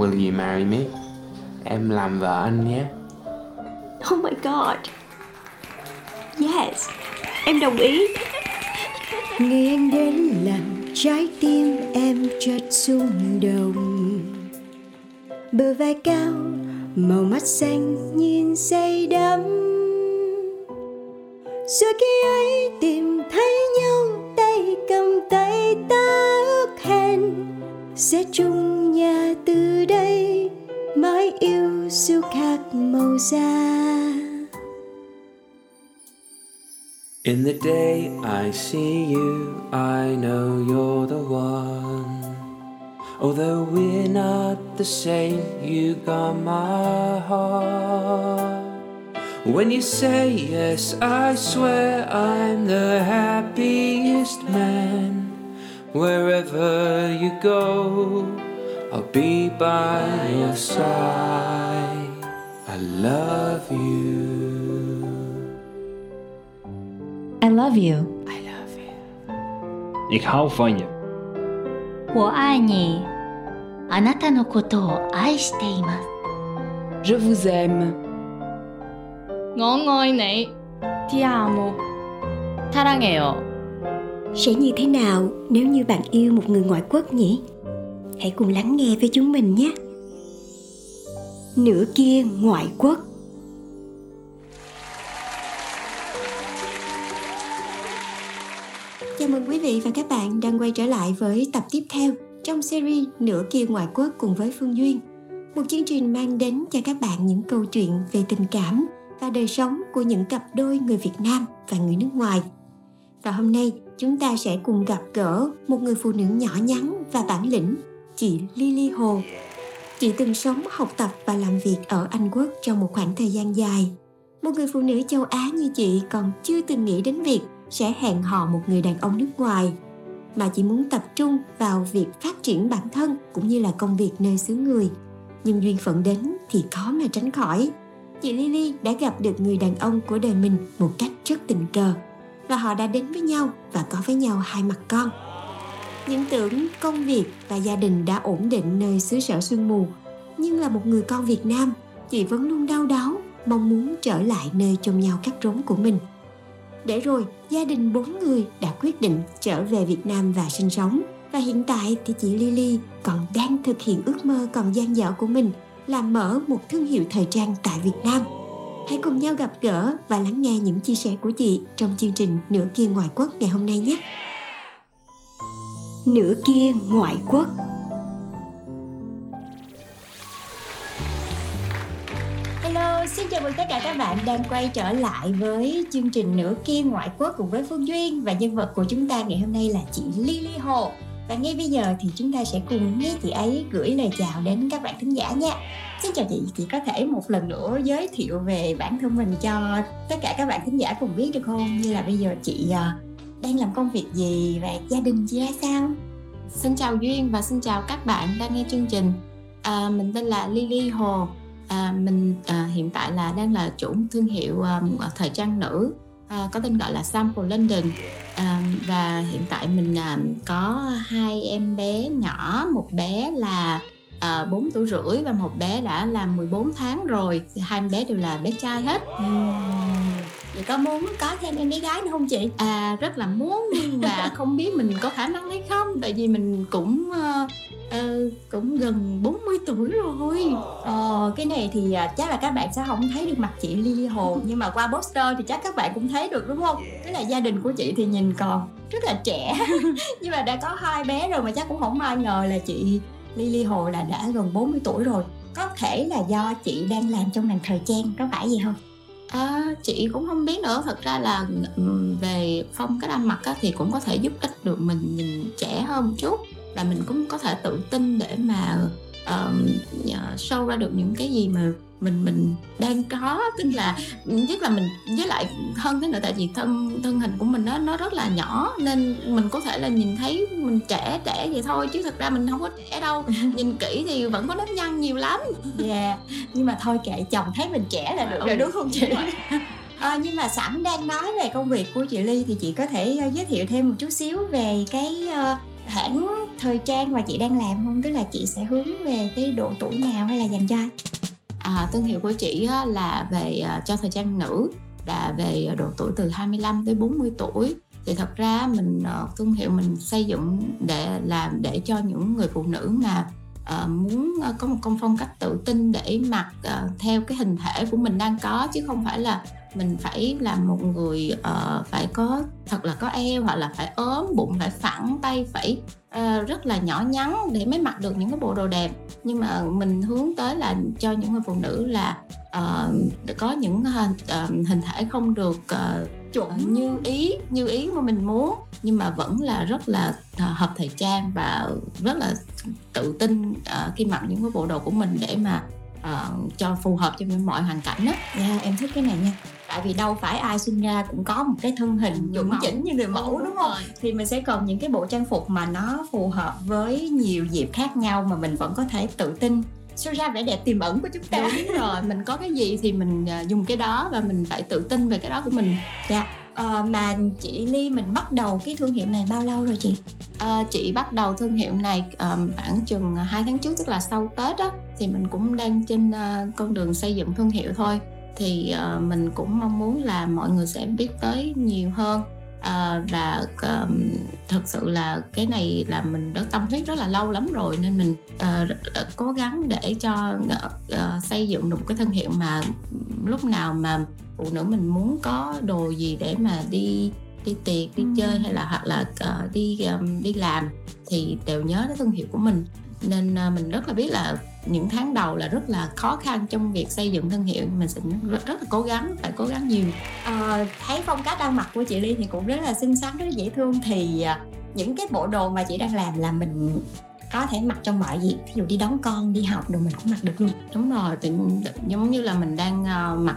Will you marry me? Em làm vợ anh nhé. Oh my god. Yes, em đồng ý. Ngày anh đến làm trái tim em chợt rung động Bờ vai cao, màu mắt xanh nhìn say đắm Rồi khi ấy tìm thấy nhau tay cầm tay ta ước hẹn Sẽ chung nhà từ đây mãi yêu khác màu da In the day I see you, I know you're the one. Although we're not the same, you got my heart. When you say yes, I swear I'm the happiest man. Wherever you go, I'll be by your side. I love you. I love you. Ich haufe ihr. 我爱你。あなたのことを愛しています。 Je vous aime. 我愛你，Ti amo， 사랑해요。 Sẽ như thế nào nếu như bạn yêu một người ngoại quốc nhỉ? Hãy cùng lắng nghe với chúng mình nhé. Nửa kia ngoại quốc Chào mừng quý vị và các bạn đang quay trở lại với tập tiếp theo trong series Nửa kia ngoại quốc cùng với Phương Duyên. Một chương trình mang đến cho các bạn những câu chuyện về tình cảm và đời sống của những cặp đôi người Việt Nam và người nước ngoài. Và hôm nay chúng ta sẽ cùng gặp gỡ một người phụ nữ nhỏ nhắn và bản lĩnh, chị Lily Hồ. Chị từng sống, học tập và làm việc ở Anh Quốc trong một khoảng thời gian dài. Một người phụ nữ châu Á như chị còn chưa từng nghĩ đến việc sẽ hẹn hò một người đàn ông nước ngoài mà chỉ muốn tập trung vào việc phát triển bản thân cũng như là công việc nơi xứ người nhưng duyên phận đến thì khó mà tránh khỏi chị Lily đã gặp được người đàn ông của đời mình một cách rất tình cờ và họ đã đến với nhau và có với nhau hai mặt con những tưởng công việc và gia đình đã ổn định nơi xứ sở sương mù, nhưng là một người con Việt Nam, chị vẫn luôn đau đáu, mong muốn trở lại nơi chôn nhau cắt rốn của mình để rồi, gia đình bốn người đã quyết định trở về Việt Nam và sinh sống và hiện tại thì chị Lily còn đang thực hiện ước mơ còn dang dở của mình là mở một thương hiệu thời trang tại Việt Nam. Hãy cùng nhau gặp gỡ và lắng nghe những chia sẻ của chị trong chương trình Nửa kia ngoại quốc ngày hôm nay nhé. Nửa kia ngoại quốc Hello, xin chào mừng tất cả các bạn đang quay trở lại với chương trình Nửa kia ngoại quốc cùng với Phương Duyên và nhân vật của chúng ta ngày hôm nay là chị Lily Hồ. Và ngay bây giờ thì chúng ta sẽ cùng nghe chị ấy gửi lời chào đến các bạn thính giả nha. Xin chào chị, chị có thể một lần nữa giới thiệu về bản thân mình cho tất cả các bạn thính giả cùng biết được không? Như là bây giờ chị à, đang làm công việc gì và gia đình chị ra sao? Xin chào Duyên và xin chào các bạn đang nghe chương trình. À, mình tên là Lily Hồ. À, mình à, hiện tại là đang là chủ thương hiệu um, thời trang nữ à, có tên gọi là Sample London à, và hiện tại mình à, có hai em bé nhỏ một bé là à, 4 tuổi rưỡi và một bé đã là 14 tháng rồi hai em bé đều là bé trai hết Vậy có muốn có thêm em bé gái nữa không chị? à rất là muốn nhưng mà không biết mình có khả năng hay không tại vì mình cũng ờ, ờ, cũng gần 40 tuổi rồi Ờ, cái này thì à, chắc là các bạn sẽ không thấy được mặt chị Lily Hồ Nhưng mà qua poster thì chắc các bạn cũng thấy được đúng không? Tức là gia đình của chị thì nhìn còn rất là trẻ Nhưng mà đã có hai bé rồi mà chắc cũng không ai ngờ là chị Lily Hồ là đã gần 40 tuổi rồi Có thể là do chị đang làm trong ngành thời trang, có phải gì không? À, chị cũng không biết nữa. Thật ra là ừ, về phong cách ăn mặc á, thì cũng có thể giúp ích được mình nhìn trẻ hơn một chút. Là mình cũng có thể tự tin để mà um, show ra được những cái gì mà mình mình đang có tức là nhất là mình với lại hơn thế nữa tại vì thân thân hình của mình nó nó rất là nhỏ nên mình có thể là nhìn thấy mình trẻ trẻ vậy thôi chứ thật ra mình không có trẻ đâu nhìn kỹ thì vẫn có nếp nhăn nhiều lắm Dạ, nhưng mà thôi kệ chồng thấy mình trẻ là được rồi Ừ. đúng không chị? Ờ, nhưng mà sẵn đang nói về công việc của chị Ly thì chị có thể ờ, giới thiệu thêm một chút xíu về cái ờ, hãng thời trang mà chị đang làm không? Tức là chị sẽ hướng về cái độ tuổi nào hay là dành cho ai? À, thương hiệu của chị là về à, cho thời trang nữ là về độ tuổi từ 25 tới 40 tuổi. Thì thật ra mình à, thương hiệu mình xây dựng để làm để cho những người phụ nữ mà ờ, muốn có một công phong cách tự tin để mặc ờ, theo cái hình thể của mình đang có chứ không phải là mình phải là một người ờ, phải có thật là có eo hoặc là phải ốm bụng phải phẳng tay phải ờ, rất là nhỏ nhắn để mới mặc được những cái bộ đồ đẹp. Nhưng mà mình hướng tới là cho những người phụ nữ là ờ, có những ờ, hình thể không được ờ, chuẩn. như ý như ý mà mình muốn nhưng mà vẫn là rất là hợp thời trang và rất là tự tin ờ, khi mặc những cái bộ đồ của mình để mà ờ, cho phù hợp cho mọi hoàn cảnh đó dạ em thích cái này nha tại vì đâu phải ai sinh ra cũng có một cái thân hình chuẩn chỉnh như người mẫu đúng không? rồi. thì mình sẽ cần những cái bộ trang phục mà nó phù hợp với nhiều dịp khác nhau mà mình vẫn có thể tự tin. Show ra vẻ đẹp tiềm ẩn của chúng ta? Đúng rồi. Mình có cái gì thì mình ờ, dùng cái đó và mình phải tự tin về cái đó của mình. Dạ. Ờ, mà chị Ly mình bắt đầu cái thương hiệu này bao lâu rồi chị? Ờ, chị bắt đầu thương hiệu này um, khoảng chừng 2 tháng trước tức là sau Tết á thì mình cũng đang trên ờ, con đường xây dựng thương hiệu thôi thì ờ, mình cũng mong muốn là mọi người sẽ biết tới nhiều hơn Ờ, và um, thực sự là cái này là mình đã tâm huyết rất là lâu lắm rồi nên mình r- cố gắng để cho ờ, xây dựng được một cái thương hiệu mà lúc nào mà phụ nữ mình muốn có đồ gì để mà đi đi tiệc đi Ừ. chơi hay là hoặc là ờ, đi um, đi làm thì đều nhớ tới thương hiệu của mình nên ờ, mình rất là biết là những tháng đầu là rất là khó khăn trong việc xây dựng thương hiệu. Nhưng mình sẽ rất, rất là cố gắng phải cố gắng nhiều. Ờ, thấy phong cách ăn mặc của chị Ly thì cũng rất là xinh xắn rất là dễ thương. Thì à, những cái bộ đồ mà chị đang làm là mình có thể mặc trong mọi dịp. Ví dụ đi đón con đi học đồ mình cũng mặc được luôn. Đúng rồi thì giống như là mình đang ờ, mặc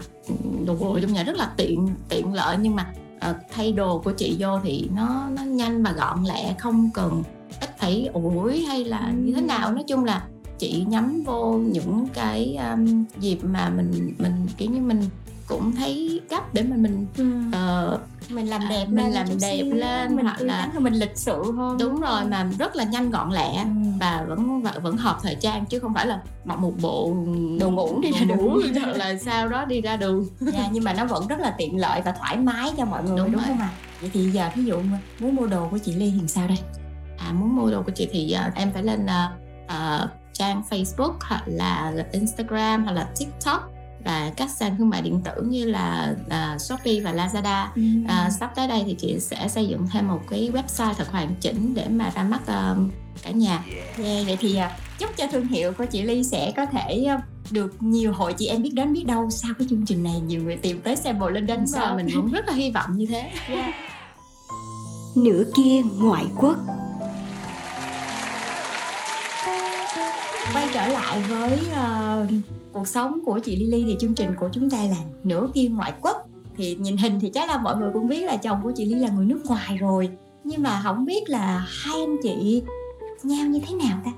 đồ bộ trong nhà rất là tiện tiện lợi. Nhưng mà ờ, thay đồ của chị vô thì nó nó nhanh và gọn lẹ không cần ít phải ủi hay là như thế nào. Nói chung là chị nhắm vô những cái um, dịp mà mình mình kiểu như mình cũng thấy gấp để mà mình ờ, mình làm À, đẹp mình làm đẹp lên mình hoặc là- mình lịch sự hơn đúng rồi mà rất là nhanh gọn lẹ Ừ. và vẫn vẫn, hợp thời trang chứ không phải là mặc một bộ Đồ ngủ đi ra đường. hoặc là sao đó đi ra đường. Dạ, nhưng mà nó vẫn rất là tiện lợi và thoải mái cho mọi người Đúng đúng, rồi. không ạ? Vậy thì giờ ví dụ muốn mua đồ của chị Ly thì sao đây à muốn mua đồ của chị thì à, em phải lên à, à, trang Facebook hoặc là Instagram hoặc là TikTok và các sàn thương mại điện tử như là à, Shopee và Lazada. À, sắp tới đây thì chị sẽ xây dựng thêm một cái website thật hoàn chỉnh để mà ra mắt à, cả nhà. Yeah, vậy thì à, chúc cho thương hiệu của chị Ly sẽ có thể à, được nhiều hội chị em biết đến biết đâu sau cái chương trình này. Nhiều người tìm tới xem bộ London Đúng sao mình cũng rất là hy vọng như thế. Nửa kia ngoại quốc quay trở lại với uh, cuộc sống của chị Lily thì chương trình của chúng ta là nửa kia ngoại quốc. Thì nhìn hình thì chắc là mọi người cũng biết là chồng của chị Ly là người nước ngoài rồi. Nhưng mà không biết là hai anh chị nhau như thế nào ta?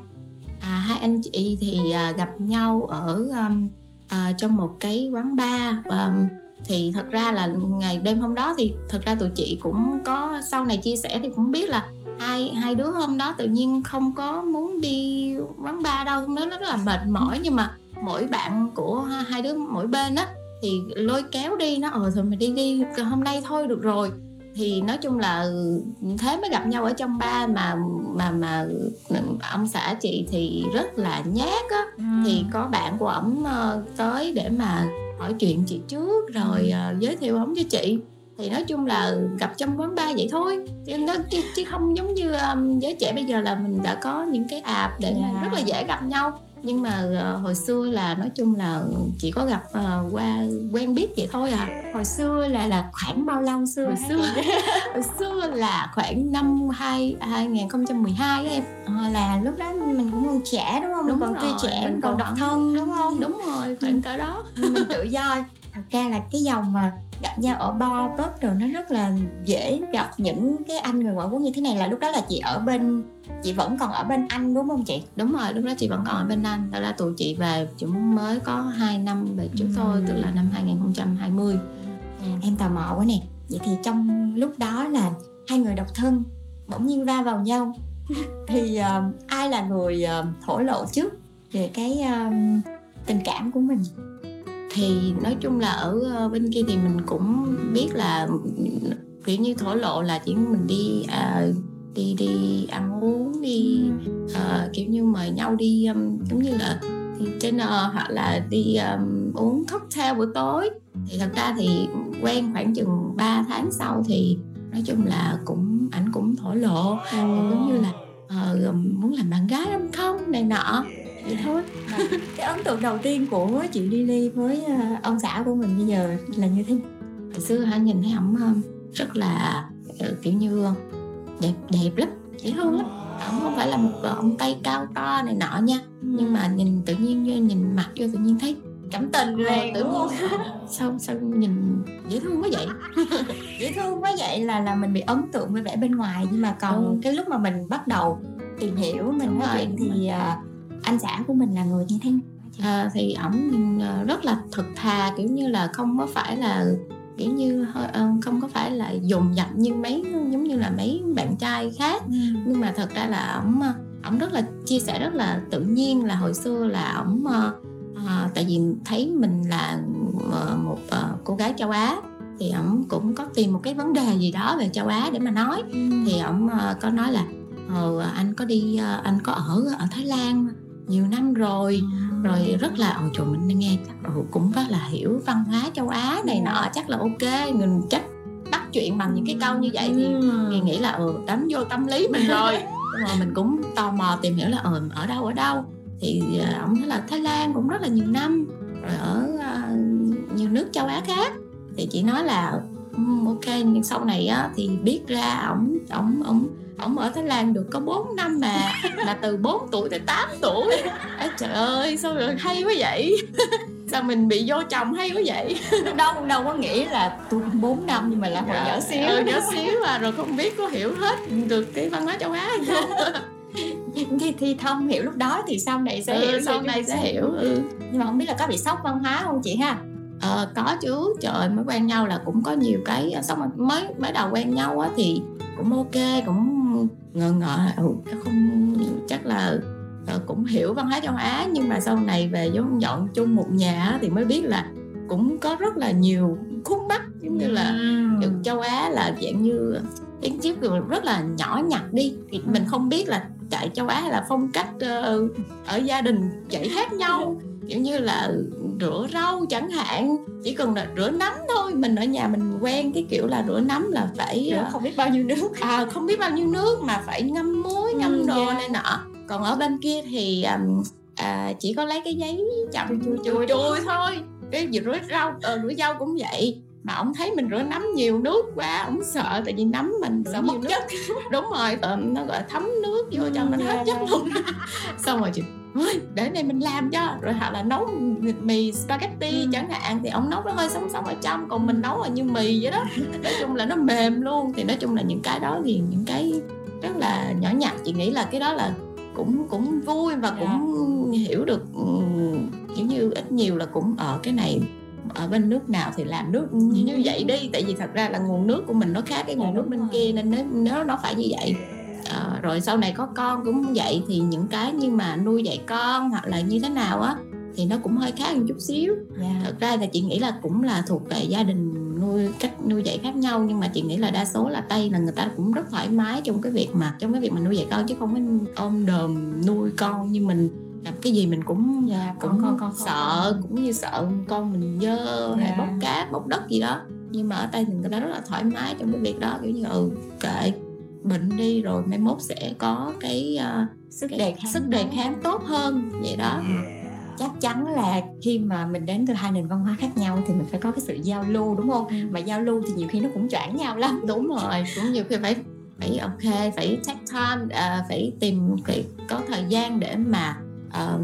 À, hai anh chị thì uh, gặp nhau ở um, uh, trong một cái quán bar. Um, thì thật ra là ngày đêm hôm đó thì thật ra tụi chị cũng có sau này chia sẻ thì cũng biết là hai hai đứa hôm đó tự nhiên không có muốn đi quán bar đâu. Hôm đó nó rất là mệt mỏi nhưng mà mỗi bạn của hai đứa mỗi bên á thì lôi kéo đi nó ờ thôi mình đi đi hôm nay thôi được rồi. Thì nói chung là thế mới gặp nhau ở trong ba mà mà mà ông xã chị thì rất là nhát á. Thì có bạn của ổng ờ, tới để mà hỏi chuyện chị trước rồi ờ, giới thiệu ổng cho chị thì nói chung là gặp trong quán bar vậy thôi. Chứ, nó, chứ, chứ không giống như um, giới trẻ bây giờ là mình đã có những cái app để mà Dạ. rất là dễ gặp nhau. Nhưng mà ờ, hồi xưa là nói chung là chỉ có gặp ờ, qua quen biết vậy thôi à. Hồi xưa là là khoảng bao lâu xưa hồi xưa hồi xưa là khoảng năm hai 2012 á em. Ờ, là lúc đó mình cũng còn trẻ đúng không? Đúng còn tươi rồi, trẻ mình còn còn độc thân đúng không? đúng rồi khoảng cỡ đó. Mình tự do thật ra là cái dòng mà gặp nhau ở bar pub rồi nó rất là dễ gặp những cái anh người ngoại quốc như thế này là lúc đó là chị ở bên chị vẫn còn ở bên anh đúng không chị? Đúng rồi lúc đó chị vẫn còn ở bên anh. Thật ra tụi chị về chúng mới có 2 năm về trước thôi Ừm. tức là năm 2020 em tò mò quá nè. Vậy thì trong lúc đó là hai người độc thân bỗng nhiên va vào nhau. Thì uh, ai là người uh, thổ lộ trước về cái uh, tình cảm của mình thì nói chung là ở ờ, bên kia thì mình cũng biết là kiểu như thổ lộ là chỉ mình đi à, đi đi ăn uống đi à, kiểu như mời nhau đi um, giống như là trên uh, hoặc là đi um, uống cocktail buổi tối. Thì thật ra thì quen khoảng chừng 3 tháng sau thì nói chung là cũng ảnh cũng thổ lộ. Giống như là uh, muốn làm bạn gái lắm không này nọ vậy thôi. Cái ấn tượng đầu tiên của chị Lily với ờ, ông xã của mình bây giờ là như thế hồi xưa hả nhìn thấy ổng ờ, rất là ờ, kiểu như đẹp đẹp lắm dễ thương lắm. Ổng không phải là một ông tay cao to này nọ nha ừ. nhưng mà nhìn tự nhiên nhìn mặt vô tự nhiên thấy cảm tình liền. tự nhiên sao sao nhìn dễ thương quá vậy? Dễ thương quá vậy là là mình bị ấn tượng với vẻ bên ngoài nhưng mà còn ừ. cái lúc mà mình bắt đầu tìm hiểu mình nói chuyện thì uh, anh xã của mình là người như thế nào à, thì ổng ờ, rất là thực thà kiểu như là không có phải là kiểu như ờ, không có phải là dùng dập như mấy giống như là mấy bạn trai khác ừ. nhưng mà thật ra là ổng ổng rất là chia sẻ rất là tự nhiên là hồi xưa là ổng à, tại vì thấy mình là một cô gái châu Á thì ổng cũng có tìm một cái vấn đề gì đó về châu Á để mà nói ừ. thì ổng có nói là ờ, anh có đi anh có ở ở Thái Lan nhiều năm rồi. Rồi rất là ồ trời mình nghe chắc cũng rất là hiểu văn hóa châu Á này nọ chắc là ok mình chắc bắt chuyện bằng những cái câu như vậy thì, thì nghĩ là ừ đánh vô tâm lý mình rồi. Nhưng mà mình cũng tò mò tìm hiểu là ừ, ở đâu ở đâu? Thì uh, ông nói là Thái Lan cũng rất là nhiều năm rồi ở uh, nhiều nước châu Á khác. Thì chị nói là um, ok nhưng sau này á thì biết ra ổng ổng ổng ổng ở Thái Lan được có 4 năm mà mà từ 4 tuổi tới 8 tuổi. À, trời ơi sao rồi hay quá vậy? Sao mình bị vô chồng hay quá vậy? Đâu đâu có nghĩ là tôi 4 năm nhưng mà là hồi nhỏ xíu. ừ, nhỏ xíu mà rồi không biết có hiểu hết được cái văn hóa châu Á hay không. Thì, thì thông hiểu lúc đó thì sau này sẽ ừ, hiểu sau này sẽ hiểu. ừ. nhưng mà không biết là có bị sốc văn hóa không chị ha? Ờ có chứ trời mới quen nhau là cũng có nhiều cái xong mới mới đầu quen nhau á thì cũng ok cũng ngờ ngợ ừ, không chắc là uh, cũng hiểu văn hóa châu Á nhưng mà sau này về giống dọn chung một nhà thì mới biết là cũng có rất là nhiều khúc mắc giống như là ừ. châu Á là dạng như tiếng chiếc rất là nhỏ nhặt đi thì mình không biết là tại châu Á là phong cách uh, ở gia đình dạy khác nhau kiểu như là rửa rau chẳng hạn chỉ cần là rửa nấm thôi. Mình ở nhà mình quen cái kiểu là rửa nấm là phải rửa không biết bao nhiêu nước. à không biết bao nhiêu nước mà phải ngâm muối ngâm ừ, đồ yeah. này nọ. Còn ở bên kia thì um, à, chỉ có lấy cái giấy chậm chui chui chui thôi. Cái gì rửa rau ờ, rửa rau cũng vậy. Mà ông thấy mình rửa nấm nhiều nước quá ông sợ tại vì nấm mình sợ mất chất. đúng rồi ờ, nó gọi thấm nước vô cho mình hết chất luôn. Xong rồi chị để này mình làm cho. Rồi hoặc là nấu mì spaghetti ừ. chẳng hạn thì ông nấu nó hơi sống sống ở trong còn mình nấu là như mì vậy đó. Nói chung là nó mềm luôn thì nói chung là những cái đó thì những cái rất là nhỏ nhặt. Chị nghĩ là cái đó là cũng cũng vui và cũng yeah. hiểu được kiểu như ít nhiều là cũng ở cái này ở bên nước nào thì làm nước như vậy đi. Tại vì thật ra là nguồn nước của mình nó khác cái nguồn nước bên kia nên nó nó nó phải như vậy à, rồi sau này có con cũng vậy thì những cái như mà nuôi dạy con hoặc là như thế nào á thì nó cũng hơi khác một chút xíu yeah. Dạ. thật ra là chị nghĩ là cũng là thuộc về gia đình nuôi cách nuôi dạy khác nhau nhưng mà chị nghĩ là đa số là tây là người ta cũng rất thoải mái trong cái việc mà trong cái việc mà nuôi dạy con chứ không có ôm đờm nuôi con như mình làm cái gì mình cũng yeah, dạ, cũng con, con, con, sợ con. cũng như sợ con mình dơ yeah. hay dạ. bốc cát bốc đất gì đó nhưng mà ở tây thì người ta rất là thoải mái trong cái việc đó kiểu như ừ kệ bệnh đi rồi mai mốt sẽ có cái uh, sức đề kháng sức đề kháng tốt hơn vậy đó. Chắc chắn là khi mà mình đến từ hai nền văn hóa khác nhau thì mình phải có cái sự giao lưu đúng không? Ừ. mà giao lưu thì nhiều khi nó cũng choảng nhau lắm. Đúng rồi cũng nhiều khi phải phải ok phải take time uh, phải tìm phải có thời gian để mà uh,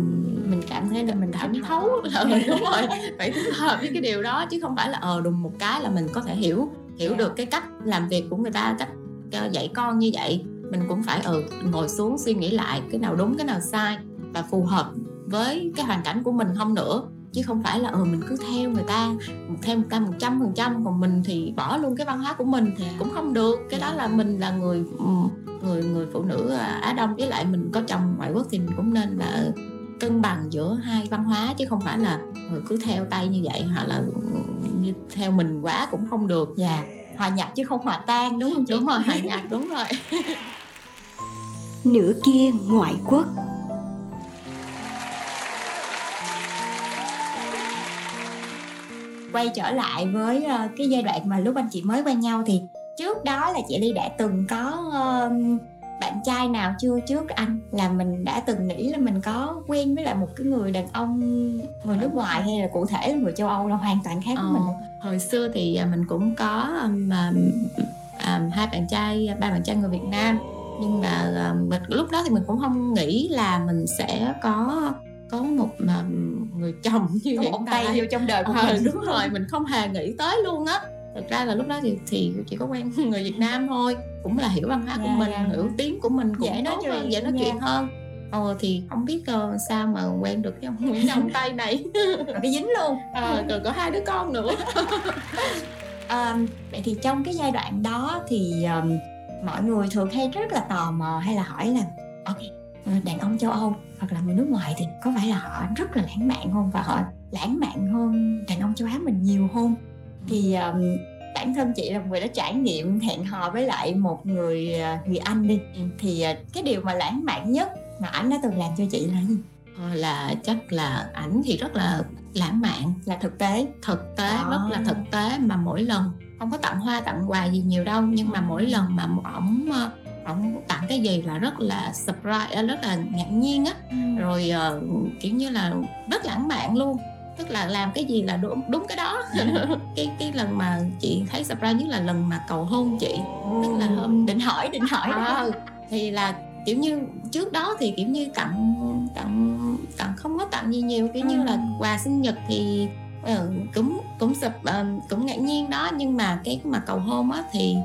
mình cảm thấy là mình cảm thấu. là mình đúng rồi phải thích hợp với cái điều đó chứ không phải là ờ đùng một cái là mình có thể hiểu hiểu yeah. được cái cách làm việc của người ta cách dạy con như vậy, mình cũng phải ừ ngồi xuống suy nghĩ lại cái nào đúng, cái nào sai và phù hợp với cái hoàn cảnh của mình không nữa. Chứ không phải là ừ mình cứ theo người ta, theo người ta một trăm phần trăm, còn mình thì bỏ luôn cái văn hóa của mình thì cũng không được. Cái đó là mình là người ừ, người người phụ nữ à, Á Đông. Với lại mình có chồng ngoại quốc thì mình cũng nên là cân bằng giữa hai văn hóa, chứ không phải là ừ, cứ theo tay như vậy hoặc là ừ, như theo mình quá cũng không được. Dạ hòa nhập chứ không hòa tan đúng không chị? Đúng rồi hòa nhập đúng rồi. Nửa kia ngoại quốc. Quay trở lại với uh, cái giai đoạn mà lúc anh chị mới quen nhau thì trước đó là chị ly đã từng có uh, bạn trai nào chưa trước anh? Là mình đã từng nghĩ là mình có quen với lại một cái người đàn ông người nước ngoài hay là cụ thể là người châu âu là hoàn toàn khác với ờ, mình hồi xưa thì à, mình cũng có um, um, hai bạn trai ba bạn trai người việt nam. Nhưng mà um, lúc đó thì mình cũng không nghĩ là mình sẽ có có một mà người chồng như có hiện tay vô trong đời của ờ, mình. đúng rồi mình không hề nghĩ tới luôn á. Thực ra là lúc đó thì thì chỉ có quen người Việt Nam thôi cũng là hiểu văn hóa của Dạ, mình dạ. hiểu tiếng của mình cũng Dễ nói tốt chuyện, hơn, dễ nói dạ. chuyện hơn. Ờ, thì không biết ờ, sao mà quen được cái ông Nguyễn Đồng Tây này. Cái dính luôn. Ờ, rồi có hai đứa con nữa. Um, vậy thì trong cái giai đoạn đó thì um, mọi người thường hay rất là tò mò hay là hỏi là ok ờ, đàn ông châu âu hoặc là người nước ngoài thì có phải là họ rất là lãng mạn không? Và họ lãng mạn hơn đàn ông châu á mình nhiều không? Thì um, bản thân chị là một người đã trải nghiệm hẹn hò với lại một người ờ, người anh đi. Ừ. thì ờ, cái điều mà lãng mạn nhất mà anh đã từng làm cho chị là gì? Ờ, là chắc là ảnh thì rất là lãng mạn. Là thực tế. Thực tế À. rất là thực tế mà mỗi lần không có tặng hoa tặng quà gì nhiều đâu nhưng mà mỗi lần mà ổng ờ, ổng tặng cái gì là rất là surprise ờ, rất là ngạc nhiên á. Rồi ờ, kiểu như là rất lãng mạn luôn tức là làm cái gì là đúng đúng cái đó. Cái cái lần mà chị thấy surprise nhất là lần mà cầu hôn chị. Tức là hôm định hỏi định hỏi Ờ, thì là kiểu như trước đó thì kiểu như tặng tặng tặng không có tặng gì nhiều kiểu như Ừ. là quà sinh nhật thì ờ, cũng cũng sụp ờ, cũng ngạc nhiên đó. Nhưng mà cái mà cầu hôn á thì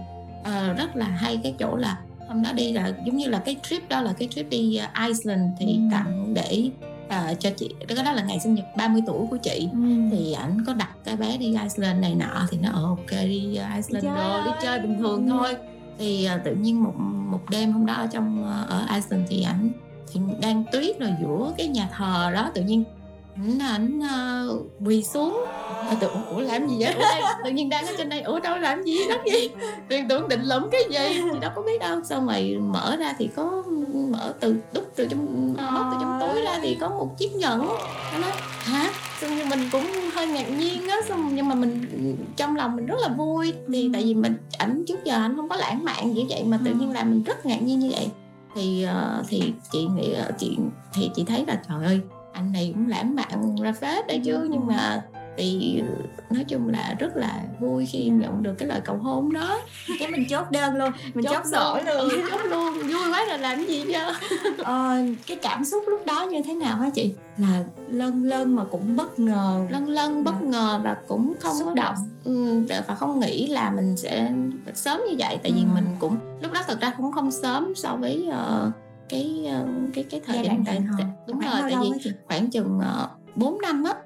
ờ, rất là hay cái chỗ là hôm đó đi là giống như là cái trip đó là cái trip đi Iceland thì Ừ. tặng để ờ, cho chị cái đó là ngày sinh nhật 30 tuổi của chị. Ừ. thì ảnh có đặt cái bé đi Iceland này nọ thì nó ờ ok đi Iceland Trời đồ đi ơi. chơi bình thường Ừ. thôi. Thì à, tự nhiên một một đêm hôm đó ở trong à, ở Iceland thì ảnh thì đang tuyết rồi giữa cái nhà thờ đó tự nhiên ảnh ảnh à, quỳ xuống. À, tự ủa làm gì vậy? Đây, tự nhiên đang ở trên đây ủa đâu làm gì? Đất gì? Tưởng tưởng định lụm cái gì? Thì đâu có biết đâu. Xong rồi mở ra thì có mở từ đút từ trong móc từ trong túi ra thì có một chiếc nhẫn. Nó nói hả? Xong nhưng mình cũng hơi ngạc nhiên á xong nhưng mà mình trong lòng mình rất là vui. Thì tại vì mình ảnh trước giờ anh không có lãng mạn như vậy mà tự nhiên làm mình rất ngạc nhiên như vậy. Thì ờ, thì chị nghĩ ờ, chị thì chị thấy là trời ơi anh này cũng lãng mạn ra phết đấy chứ. Nhưng mà thì nói chung là rất là vui khi nhận được cái lời cầu hôn đó. Cái mình chốt đơn luôn mình chốt, sổ luôn. chốt luôn. Vui quá rồi làm gì chứ ờ, cái cảm xúc lúc đó như thế nào hả chị? Là lân lân mà cũng bất ngờ. Lân lân bất ngờ và cũng không Xúc có động. ừ, và không nghĩ là mình sẽ sớm như vậy. Tại vì Ừ. mình cũng lúc đó thật ra cũng không sớm so với ờ, cái ờ, cái cái thời đoạn tại, đúng Khoảng rồi tại vì khoảng chừng uh, 4 năm á. Ờ.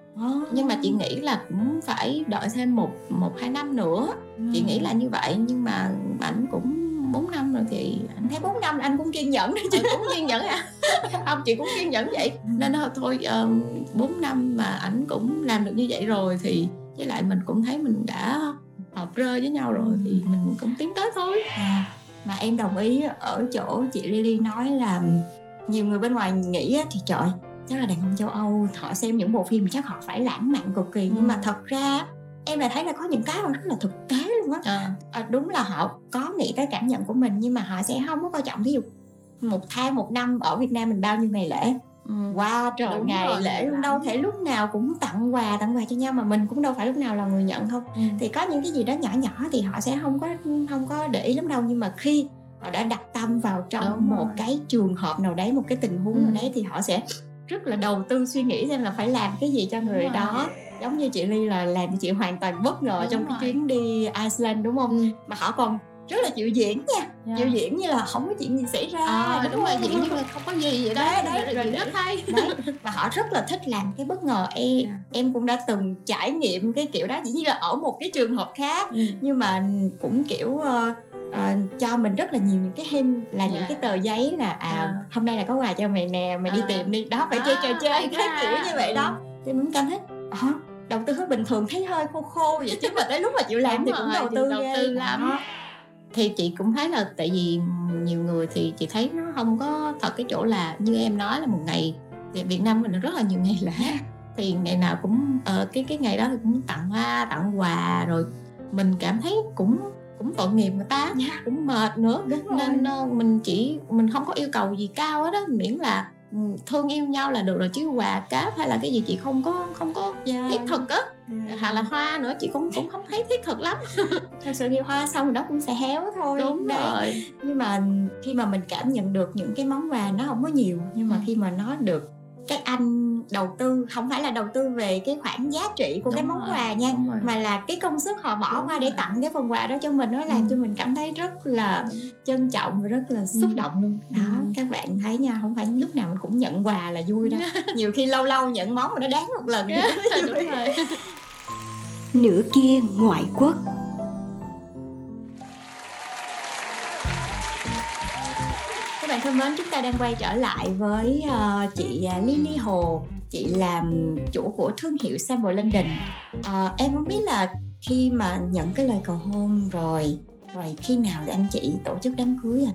nhưng mà chị nghĩ là cũng phải đợi thêm một một hai năm nữa. Chị Ừ. nghĩ là như vậy nhưng mà ảnh cũng 4 năm rồi thì ảnh thấy 4 năm anh cũng kiên nhẫn. Đấy chị cũng kiên nhẫn à không chị cũng kiên nhẫn vậy. Nên thôi thôi um, 4 năm mà ảnh cũng làm được như vậy rồi thì với lại mình cũng thấy mình đã hợp rơi với nhau rồi thì mình cũng tiến tới thôi. À, mà em đồng ý ở chỗ chị Lily nói là nhiều người bên ngoài nghĩ á, thì trời chắc là đàn ông châu Âu họ xem những bộ phim chắc họ phải lãng mạn cực kỳ nhưng Ừ. mà thật ra em lại thấy là có những cái mà rất là thực tế luôn á à, à, đúng là họ có nghĩ tới cảm nhận của mình nhưng mà họ sẽ không có coi trọng ví dụ một tháng một năm ở Việt Nam mình bao nhiêu ngày lễ ừ. qua trời Đúng ngày rồi, lễ luôn lắm. đâu thể lúc nào cũng tặng quà tặng quà cho nhau mà mình cũng đâu phải lúc nào là người nhận không Ừ. thì có những cái gì đó nhỏ nhỏ thì họ sẽ không có không có để ý lắm đâu nhưng mà khi họ đã đặt tâm vào trong Đúng một rồi. cái trường hợp nào đấy một cái tình huống Ừ. nào đấy thì họ sẽ rất là đầu tư suy nghĩ xem là phải làm cái gì cho người Đúng rồi. đó giống như chị Ly là làm chị hoàn toàn bất ngờ Đúng trong cái rồi. chuyến đi Iceland đúng không Ừ. mà họ còn rất là chịu diễn nha Dạ. chịu diễn như là không có chuyện gì xảy ra à, đúng rồi không? diễn như là không có gì vậy đó Đấy, đấy, rồi rồi rất hay đấy và họ rất là thích làm cái bất ngờ em Dạ. em cũng đã từng trải nghiệm cái kiểu đó chỉ như là ở một cái trường hợp khác ừ. nhưng mà cũng kiểu ờ, ờ, cho mình rất là nhiều những cái hint là những Dạ. cái tờ giấy là à À. hôm nay là có quà cho mày nè mày đi À. tìm đi đó phải À, chơi trò chơi cái quá. kiểu như vậy đó thì mình cảm thấy ờ, đầu tư bình thường thấy hơi khô khô vậy chứ mà tới lúc mà chịu làm thì cũng đầu tư đầu tư lắm. Thì chị cũng thấy là tại vì nhiều người thì chị thấy nó không có thật cái chỗ là như em nói là một ngày thì Việt Nam mình rất là nhiều ngày lễ thì ngày nào cũng ờ, cái cái ngày đó thì cũng tặng hoa tặng quà rồi mình cảm thấy cũng cũng tội nghiệp người ta cũng mệt nữa Đúng rồi. nên ờ, mình chỉ mình không có yêu cầu gì cao hết đó miễn là ừ, thương yêu nhau là được rồi chứ quà cáp hay là cái gì chị không có không có Dạ. thiết thực á Dạ. hoặc là hoa nữa chị cũng cũng không thấy thiết thực lắm thật sự thì hoa xong rồi nó cũng sẽ héo thôi đúng Đấy. rồi nhưng mà khi mà mình cảm nhận được những cái món quà nó không có nhiều nhưng mà Ừ. khi mà nó được các anh đầu tư không phải là đầu tư về cái khoản giá trị của cái Đúng món rồi, quà nha mà là cái công sức họ bỏ Đúng qua để tặng cái phần quà đó cho mình nó làm Ừ. cho mình cảm thấy rất là trân trọng và rất là xúc Ừ. động luôn. Đó Ừ. các bạn thấy nha không phải lúc nào mình cũng nhận quà là vui đâu. Nhiều khi lâu lâu nhận món mà nó đáng một lần. Rồi. Nửa kia ngoại quốc bạn thân mến, chúng ta đang quay trở lại với ờ, chị uh, Lily Hồ Chị làm chủ của thương hiệu Sample London Ờ, Em không biết là khi mà nhận cái lời cầu hôn rồi Rồi khi nào thì anh chị tổ chức đám cưới à?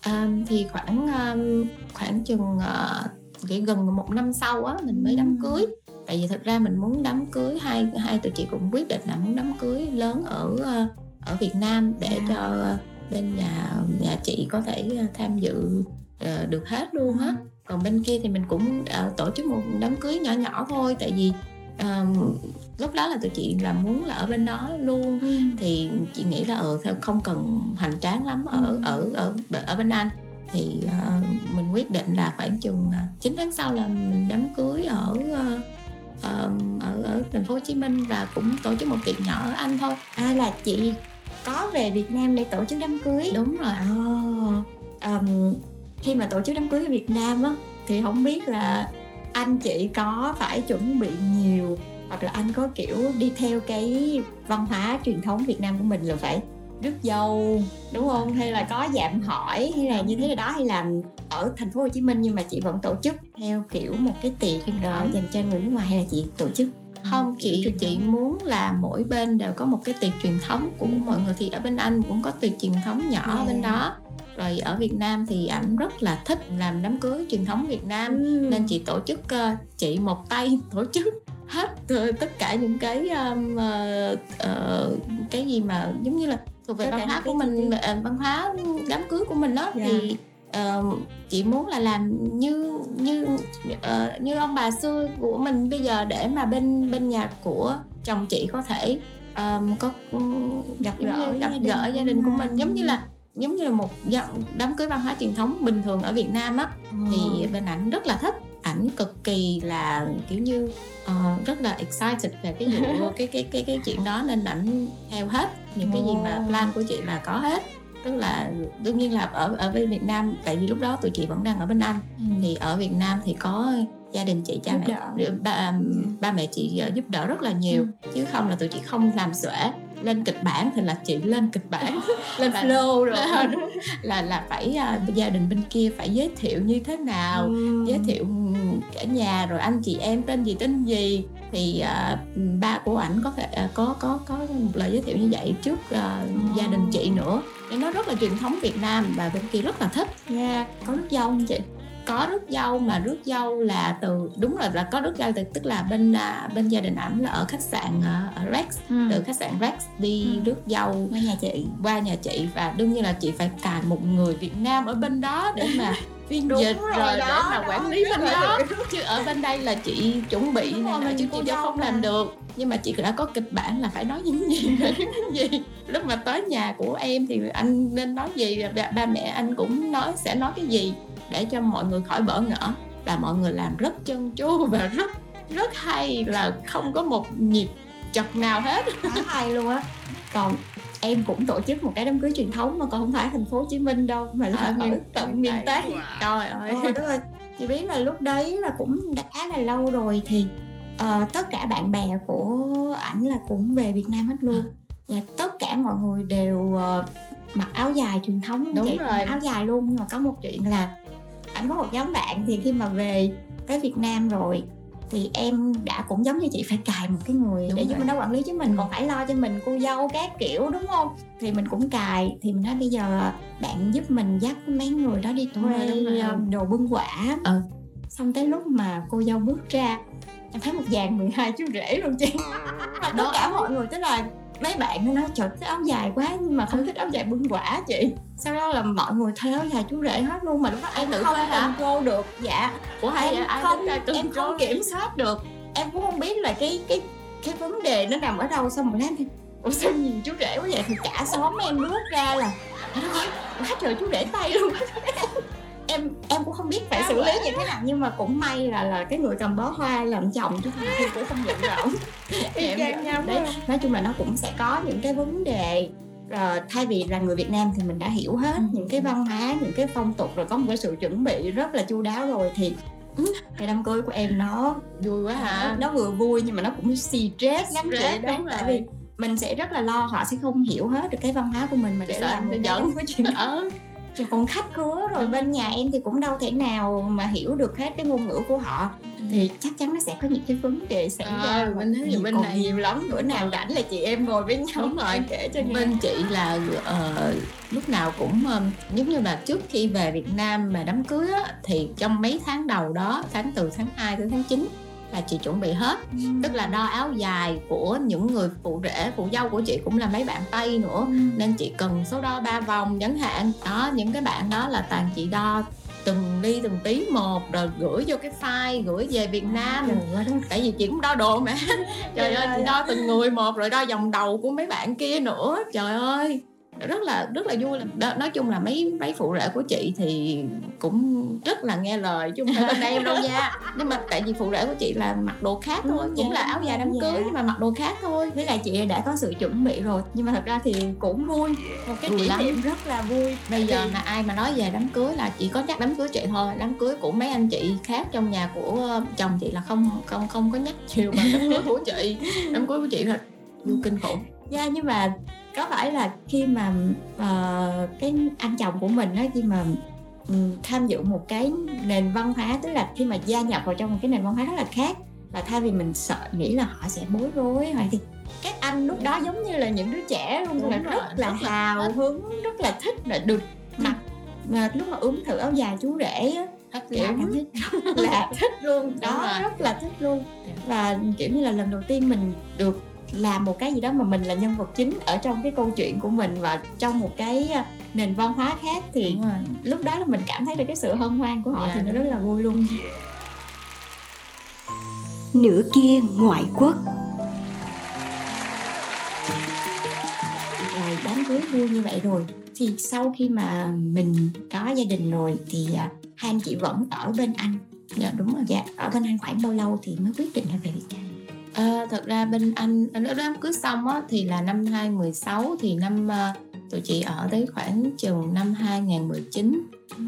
À, thì khoảng um, khoảng chừng uh, gần một năm sau á mình mới đám cưới tại vì thật ra mình muốn đám cưới hai hai tụi chị cũng quyết định là muốn đám cưới lớn ở uh, ở Việt Nam để À. cho uh, bên nhà nhà chị có thể uh, tham dự uh, được hết luôn á. Còn bên kia thì mình cũng uh, tổ chức một đám cưới nhỏ nhỏ thôi. Tại vì um, lúc đó là tụi chị là muốn là ở bên đó luôn. Thì chị nghĩ là ở theo không cần hoành tráng lắm ở Ừ. ở ở ở bên anh. Thì ờ, mình quyết định là khoảng chừng uh, 9 tháng sau là mình đám cưới ở ờ, ờ, ở ở thành phố Hồ Chí Minh và cũng tổ chức một tiệc nhỏ ở Anh thôi. À là chị có về Việt Nam để tổ chức đám cưới. Đúng rồi. À, ừm, khi mà tổ chức đám cưới ở Việt Nam á thì không biết là anh chị có phải chuẩn bị nhiều hoặc là anh có kiểu đi theo cái văn hóa truyền thống Việt Nam của mình là phải rước dâu đúng không? Hay là có dạm hỏi hay là như thế đó hay là ở thành phố Hồ Chí Minh nhưng mà chị vẫn tổ chức theo kiểu một cái tiệc thống. dành cho người nước ngoài hay là chị tổ chức không kiểu chị muốn là mỗi bên đều có một cái tiệc truyền thống của mọi người. Thì ở bên Anh cũng có tiệc truyền thống nhỏ ở bên đó. Rồi ở Việt Nam thì ảnh rất là thích làm đám cưới truyền thống Việt Nam. Ừm. nên chị tổ chức ờ, chị một tay tổ chức hết ờ, tất cả những cái um, ờ, cái gì mà giống như là thuộc về văn hóa của mình văn hóa đám cưới của mình đó. Dạ. thì ờ, chị muốn là làm như như ờ, như ông bà xưa của mình bây giờ để mà bên bên nhà của chồng chị có thể um, có Gặp gỡ gặp gỡ gia đình của mình. giống như là giống như là một đám cưới văn hóa truyền thống bình thường ở Việt Nam á thì bên ảnh rất là thích. Ảnh cực kỳ là kiểu như ờ, rất là excited về cái vụ cái cái cái cái chuyện đó nên ảnh theo hết những cái gì mà plan của chị là có hết tức là đương nhiên là ở ở bên Việt Nam tại vì lúc đó tụi chị vẫn đang ở bên Anh. Thì ở Việt Nam thì có gia đình chị cha Giúp mẹ đỡ. ba, ba mẹ chị ờ, giúp đỡ rất là nhiều. Chứ không là tụi chị không làm xuể lên kịch bản thì là chị lên kịch bản lên flow rồi. là là phải à, gia đình bên kia phải giới thiệu như thế nào Ừm. giới thiệu cả nhà rồi anh chị em tên gì tên gì. Thì à, ba của ảnh có thể à, có có có một lời giới thiệu như vậy trước à, gia đình chị nữa. Nên nó rất là truyền thống Việt Nam và bên kia rất là thích Dạ, có nước dâu không chị? Có rước dâu mà rước dâu là từ đúng là là có rước dâu từ tức là bên à, bên gia đình ảnh là ở khách sạn à, ở Rex từ khách sạn Rex đi Ừ. rước dâu Qua nhà chị. qua nhà chị và đương nhiên là chị phải cài một người Việt Nam ở bên đó để mà phiên dịch rồi rồi, để đó, mà đó, quản lý bên đó. chứ ở bên đây là chị chuẩn bị Đúng này rồi, nọ chứ chị dâu không mà. làm được. Nhưng mà chị đã có kịch bản là phải nói những gì những gì. Lúc mà tới nhà của em thì anh nên nói gì ba mẹ anh cũng nói sẽ nói cái gì để cho mọi người khỏi bỡ ngỡ. Là mọi người làm rất chân chu và rất rất hay là không có một nhịp chật nào hết. Khá hay luôn á. Còn em cũng tổ chức một cái đám cưới truyền thống mà còn không phải thành phố Hồ Chí Minh đâu mà là À, ở miền- tận miền Tây. trời ơi. Ờ, đúng rồi chị biết là lúc đấy là cũng đã khá là lâu rồi thì ờ, tất cả bạn bè của ảnh là cũng về Việt Nam hết luôn. Và tất cả mọi người đều ờ, mặc áo dài truyền thống Đúng rồi. áo dài luôn. Nhưng mà có một chuyện là anh có một nhóm bạn thì khi mà về tới Việt Nam rồi thì em đã cũng giống như chị phải cài một cái người Đúng để giúp mình nó quản lý chứ mình còn phải lo cho mình cô dâu các kiểu đúng không? Thì mình cũng cài thì mình nói bây giờ bạn giúp mình dắt mấy người đó đi thuê um, đồ bưng quả Ừ. xong tới lúc mà cô dâu bước ra em thấy một dàn 12 chú rể luôn chị. Và tất cả mọi người tức là mấy bạn nó nói trời thích áo dài quá nhưng mà không thích áo dài bưng quả chị. Sau đó là mọi người thuê áo dài chú rể hết luôn mà lúc đó em tự không control được. Dạ. Ủa hay em? Ai không ra em không kiểm soát được. Em cũng không biết là cái cái cái vấn đề nó nằm ở đâu. Xong rồi em thì ủa sao nhiều chú rể quá vậy? Thì cả xóm em bước ra là "Trời đất ơi, quá trời chú rể tay luôn em em cũng không biết phải xử lý như thế nào nhưng mà cũng may là là cái người cầm bó hoa làm chồng chứ không thì cũng không giận rộng chang nhau, đấy nói chung là nó cũng sẽ có những cái vấn đề Rồi, thay vì là người Việt Nam thì mình đã hiểu hết Ừ. những cái văn hóa những cái phong tục rồi có một cái sự chuẩn bị rất là chu đáo rồi thì ừ, cái đám cưới của em nó Vui quá hả? nó vừa vui nhưng mà nó cũng stress lắm chị đúng tại vì mình sẽ rất là lo họ sẽ không hiểu hết được cái văn hóa của mình mà để làm cái giận. cái chuyện Ờ. Rồi còn khách khứa rồi bên nhà em thì cũng đâu thể nào mà hiểu được hết cái ngôn ngữ của họ. Thì chắc chắn nó sẽ có những cái vấn đề xảy Ờ, ra mình thấy Nhiều- bên còn này- nhiều lắm bữa nào rảnh là chị em ngồi với nhau Đúng rồi. kể cho nghe. Bên chị là ờ, lúc nào cũng um, giống như là trước khi về Việt Nam mà đám cưới á, thì trong mấy tháng đầu đó tháng từ tháng 2 tới tháng 9 là chị chuẩn bị hết. Tức là đo áo dài của những người phụ rể phụ dâu của chị cũng là mấy bạn tây nữa. Nên chị cần số đo ba vòng chẳng hạn. Đó những cái bạn đó là toàn chị đo từng ly từng tí một rồi gửi vô cái file gửi về Việt Nam. tại vì chị cũng đo độ mà. Trời ơi chị đo từng người một rồi đo vòng đầu của mấy bạn kia nữa. Trời ơi rất là rất là vui. Đó, nói chung là mấy mấy phụ rể của chị thì cũng rất là nghe lời không phải bên em đâu nha. Nhưng mà tại vì phụ rể của chị là mặc đồ khác thôi Ừ, cũng dạ, là áo dài đám dạ. cưới nhưng mà mặc đồ khác thôi. Với lại chị đã có sự chuẩn bị rồi nhưng mà thật ra thì cũng vui. Một cái kỷ niệm rất là vui. Bây giờ Thì- mà ai mà nói về đám cưới là chỉ có nhắc đám cưới chị thôi. Đám cưới của mấy anh chị khác trong nhà của ờ, chồng chị là không không không có nhắc nhiều bằng đám cưới của chị. Đám cưới của chị là vui kinh khủng Dạ nhưng mà có phải là khi mà ờ, cái anh chồng của mình á khi mà ừm, tham dự một cái nền văn hóa tức là khi mà gia nhập vào trong một cái nền văn hóa rất là khác là thay vì mình sợ nghĩ là họ sẽ bối rối hoặc thì các anh lúc đó giống như là những đứa trẻ luôn Đúng là rồi, rất là rất hào thích. hứng rất là thích là được mặc mà lúc mà ướm thử áo dài chú rể á Thích kiểu lắm. cảm thấy rất là thích luôn đó rất là thích luôn Dạ. và kiểu như là lần đầu tiên mình được làm một cái gì đó mà mình là nhân vật chính ở trong cái câu chuyện của mình và trong một cái à, nền văn hóa khác thì lúc đó là mình cảm thấy được cái sự hân hoan của họ Dạ, thì nó rất là vui luôn. Nửa kia ngoại quốc. Rồi đám cưới vui như vậy rồi. Thì sau khi mà mình có gia đình rồi thì à, hai anh chị vẫn ở bên anh. Dạ đúng rồi. Dạ ở bên anh khoảng bao lâu thì mới quyết định là về Việt Nam À, thật ra bên anh nó đám cưới xong á thì là năm 2016 thì năm à, tụi chị ở tới khoảng chừng năm 2019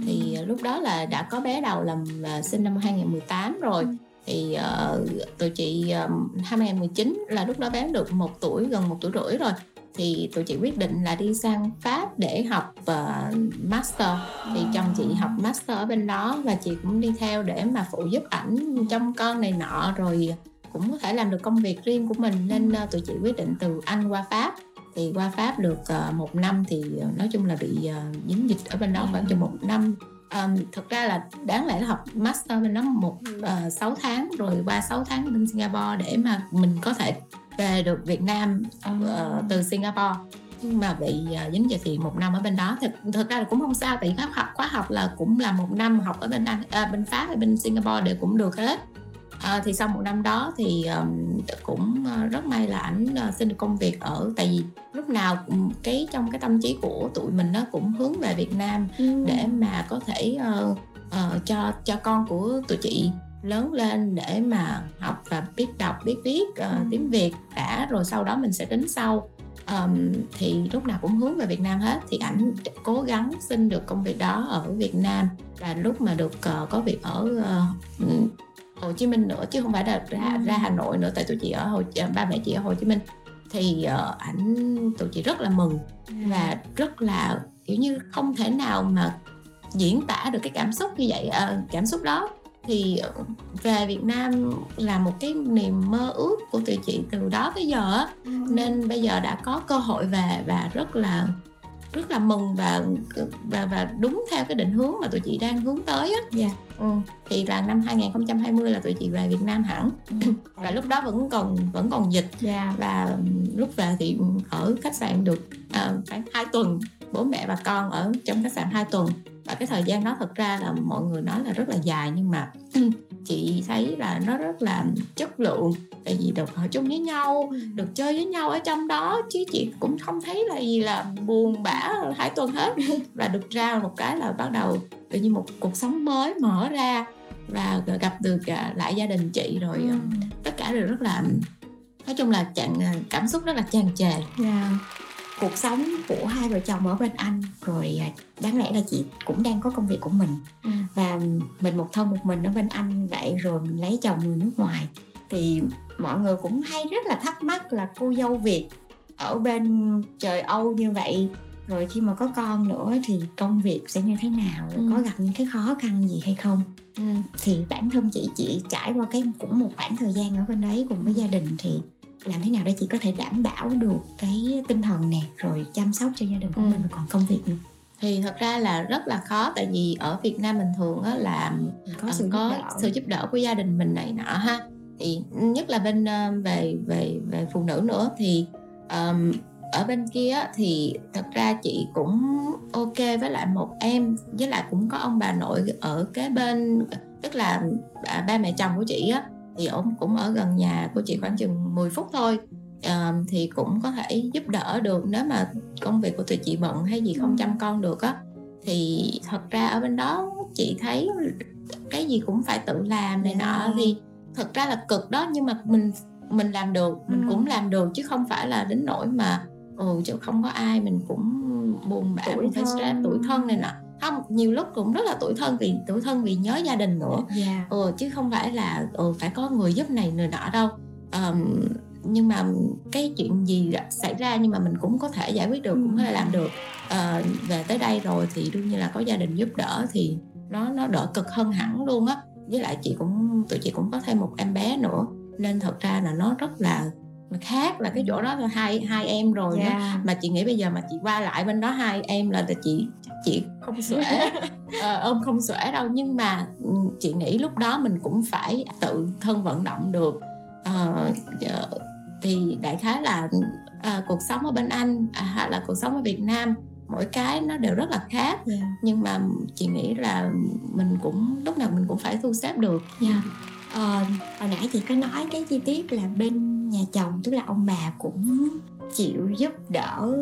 thì à, lúc đó là đã có bé đầu là à, sinh năm 2018 rồi. Thì ờ, tụi chị uh, 2019 là lúc đó bé được một tuổi gần một tuổi rưỡi rồi. Thì tụi chị quyết định là đi sang Pháp để học ờ, master. Thì chồng chị học master ở bên đó và chị cũng đi theo để mà phụ giúp ảnh trong con này nọ rồi cũng có thể làm được công việc riêng của mình nên ờ, tụi chị quyết định từ Anh qua Pháp. Thì qua Pháp được ờ, một năm thì ờ, nói chung là bị dính dịch ở bên đó khoảng chừng một năm. Um, thực ra là đáng lẽ là học master bên đó một uh, 6 tháng rồi qua 6 tháng bên Singapore để mà mình có thể về được Việt Nam uh, từ Singapore. Nhưng mà bị uh, dính dịch thì một năm ở bên đó. Thực thực ra là cũng không sao tại khóa học khóa học là cũng là một năm học ở bên Anh à, bên Pháp hay bên Singapore đều cũng được hết. À, thì sau một năm đó thì um, cũng uh, rất may là ảnh uh, xin được công việc ở tại vì lúc nào cái trong cái tâm trí của tụi mình nó cũng hướng về Việt Nam để mà có thể ờ, ờ, cho cho con của tụi chị lớn lên để mà học và biết đọc biết viết ờ, Ừ. tiếng Việt đã rồi sau đó mình sẽ tính sau. Ờm, thì lúc nào cũng hướng về Việt Nam hết thì ảnh cố gắng xin được công việc đó ở Việt Nam. Và lúc mà được ờ, có việc ở ờ, ừm, Hồ Chí Minh nữa chứ không phải là ra Ừ. ra Hà Nội nữa tại tụi chị ở Hồ ba mẹ chị ở Hồ Chí Minh thì uh, ảnh tụi chị rất là mừng và rất là kiểu như không thể nào mà diễn tả được cái cảm xúc như vậy uh, cảm xúc đó thì về Việt Nam là một cái niềm mơ ước của tụi chị từ đó tới giờ ừ. nên bây giờ đã có cơ hội về và rất là rất là mừng và và và đúng theo cái định hướng mà tụi chị đang hướng tới á. Dạ. Ừ. Thì là năm 2020 là tụi chị về Việt Nam hẳn. Ừ. và lúc đó vẫn còn vẫn còn dịch. Dạ. Và lúc về thì ở khách sạn được uh, khoảng 2 tuần bố mẹ và con ở trong khách sạn 2 tuần và cái thời gian đó thật ra là mọi người nói là rất là dài nhưng mà chị thấy là nó rất là chất lượng tại vì được ở chung với nhau ừ. được chơi với nhau ở trong đó chứ chị cũng không thấy là gì là buồn bã hai tuần hết và được ra một cái là bắt đầu tự như một cuộc sống mới mở ra và gặp được lại gia đình chị rồi ừ. tất cả đều rất là nói chung là chặn cảm xúc rất là tràn trề yeah. Cuộc sống của hai vợ chồng ở bên anh rồi à, đáng lẽ là chị cũng đang có công việc của mình ừ. và mình một thân một mình ở bên anh vậy rồi mình lấy chồng người nước ngoài thì mọi người cũng hay rất là thắc mắc là cô dâu việt ở bên trời âu như vậy rồi khi mà có con nữa thì công việc sẽ như thế nào ừ. có gặp những cái khó khăn gì hay không ừ. thì bản thân chị chị trải qua cái cũng một khoảng thời gian ở bên đấy cùng với gia đình thì làm thế nào để chị có thể đảm bảo được cái tinh thần nè rồi chăm sóc cho gia đình của ừ. mình còn công việc nữa thì thật ra là rất là khó tại vì ở Việt Nam bình thường á là có ờ, sự có giúp đỡ. sự giúp đỡ của gia đình mình này nọ ha thì nhất là bên ờ, về về về phụ nữ nữa thì um, ở bên kia thì thật ra chị cũng ok với lại một em với lại cũng có ông bà nội ở kế bên tức là ba mẹ chồng của chị á thì ông cũng ở gần nhà của chị khoảng chừng 10 phút thôi. À, thì cũng có thể giúp đỡ được nếu mà công việc của tụi chị bận hay gì không ừ. chăm con được á. Thì thật ra ở bên đó chị thấy cái gì cũng phải tự làm này nọ. Thì thật ra là cực đó nhưng mà mình mình làm được mình ừ. cũng làm được chứ không phải là đến nỗi mà ừ chứ không có ai mình cũng buồn bã mình phải stress tuổi thân này nọ không nhiều lúc cũng rất là tuổi thân vì tuổi thân vì nhớ gia đình nữa yeah. Dạ. ừ, chứ không phải là ừ, phải có người giúp này người nọ đâu um, nhưng mà cái chuyện gì xảy ra nhưng mà mình cũng có thể giải quyết được cũng có thể làm được uh, về tới đây rồi thì đương nhiên là có gia đình giúp đỡ thì nó nó đỡ cực hơn hẳn luôn á với lại chị cũng tụi chị cũng có thêm một em bé nữa nên thật ra là nó rất là khác là cái chỗ đó là hai hai em rồi yeah. Đó. mà chị nghĩ bây giờ mà chị qua lại bên đó hai em là chị chị không xuể ờ, ôm không xuể đâu nhưng mà ừ, chị nghĩ lúc đó mình cũng phải tự thân vận động được uh, thì đại khái là uh, cuộc sống ở bên anh à, hay là cuộc sống ở việt nam mỗi cái nó đều rất là khác yeah. nhưng mà chị nghĩ là mình cũng lúc nào mình cũng phải thu xếp được yeah. ờ, hồi nãy chị có nói cái chi tiết là bên nhà chồng tức là ông bà cũng chịu giúp đỡ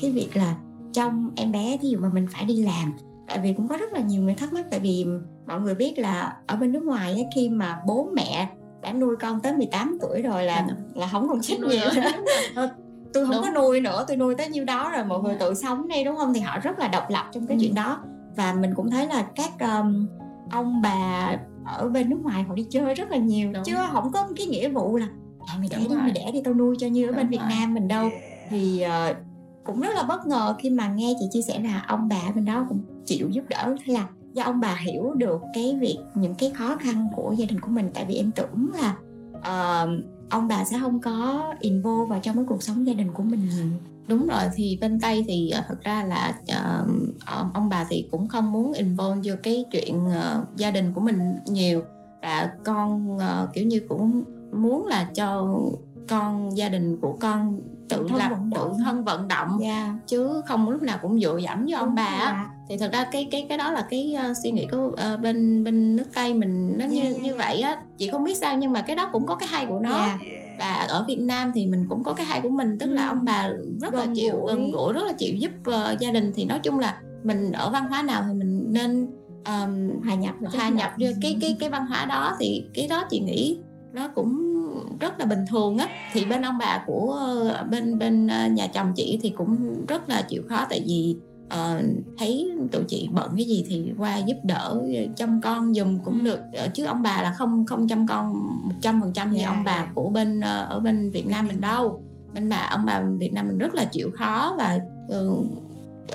cái việc là trong em bé ví dụ mà mình phải đi làm. Tại vì cũng có rất là nhiều người thắc mắc tại vì mọi người biết là ở bên nước ngoài ấy, khi mà bố mẹ đã nuôi con tới 18 tuổi rồi là là không còn trách nhiệm. nữa. Tôi không đúng. có nuôi nữa tôi nuôi tới nhiêu đó rồi mọi người tự sống đây đúng không? Thì họ rất là độc lập trong cái ừ. chuyện đó. Và mình cũng thấy là các um, ông bà ở bên nước ngoài họ đi chơi rất là nhiều. Đúng. chứ không có cái nghĩa vụ là mày đẻ đi mày đẻ đi tao nuôi cho như ở đúng bên rồi. Việt Nam mình đâu. Thì uh, cũng rất là bất ngờ khi mà nghe chị chia sẻ là ông bà bên đó cũng chịu giúp đỡ. Thế là do ông bà hiểu được cái việc những cái khó khăn của gia đình của mình? Tại vì em tưởng là uh, ông bà sẽ không có involve vào trong cái cuộc sống gia đình của mình nhiều. Đúng rồi thì bên tây thì uh, thật ra là uh, ông bà thì cũng không muốn involve vô cái chuyện uh, gia đình của mình nhiều. Và con uh, kiểu như cũng muốn là cho con gia đình của con tự thân làm tự thân vận động. Yeah. Dạ. chứ không lúc nào cũng dựa dẫm với ông bà á. thì thật ra cái cái cái đó là cái uh, suy nghĩ của uh, bên bên nước tây mình nó yeah, như yeah. như vậy á. Chị không biết sao nhưng mà cái đó cũng có cái hay của nó. Yeah. và ở việt nam thì mình cũng có cái hay của mình tức là ông bà rất gần là chịu gần gũi rất là chịu giúp uh, gia đình. Thì nói chung là mình ở văn hóa nào thì mình nên um, hòa nhập hòa nhập vô cái cái cái văn hóa đó. Thì cái đó chị nghĩ nó cũng rất là bình thường á. Thì bên ông bà của bên bên ờ, nhà chồng chị thì cũng rất là chịu khó tại vì uh, thấy tụi chị bận cái gì thì qua giúp đỡ chăm con giùm cũng được. Ờ, chứ ông bà là không không chăm con một trăm phần trăm như yeah, ông bà yeah. của bên uh, ở bên Việt Nam mình đâu. Bên bà ông bà Việt Nam mình rất là chịu khó và ừ,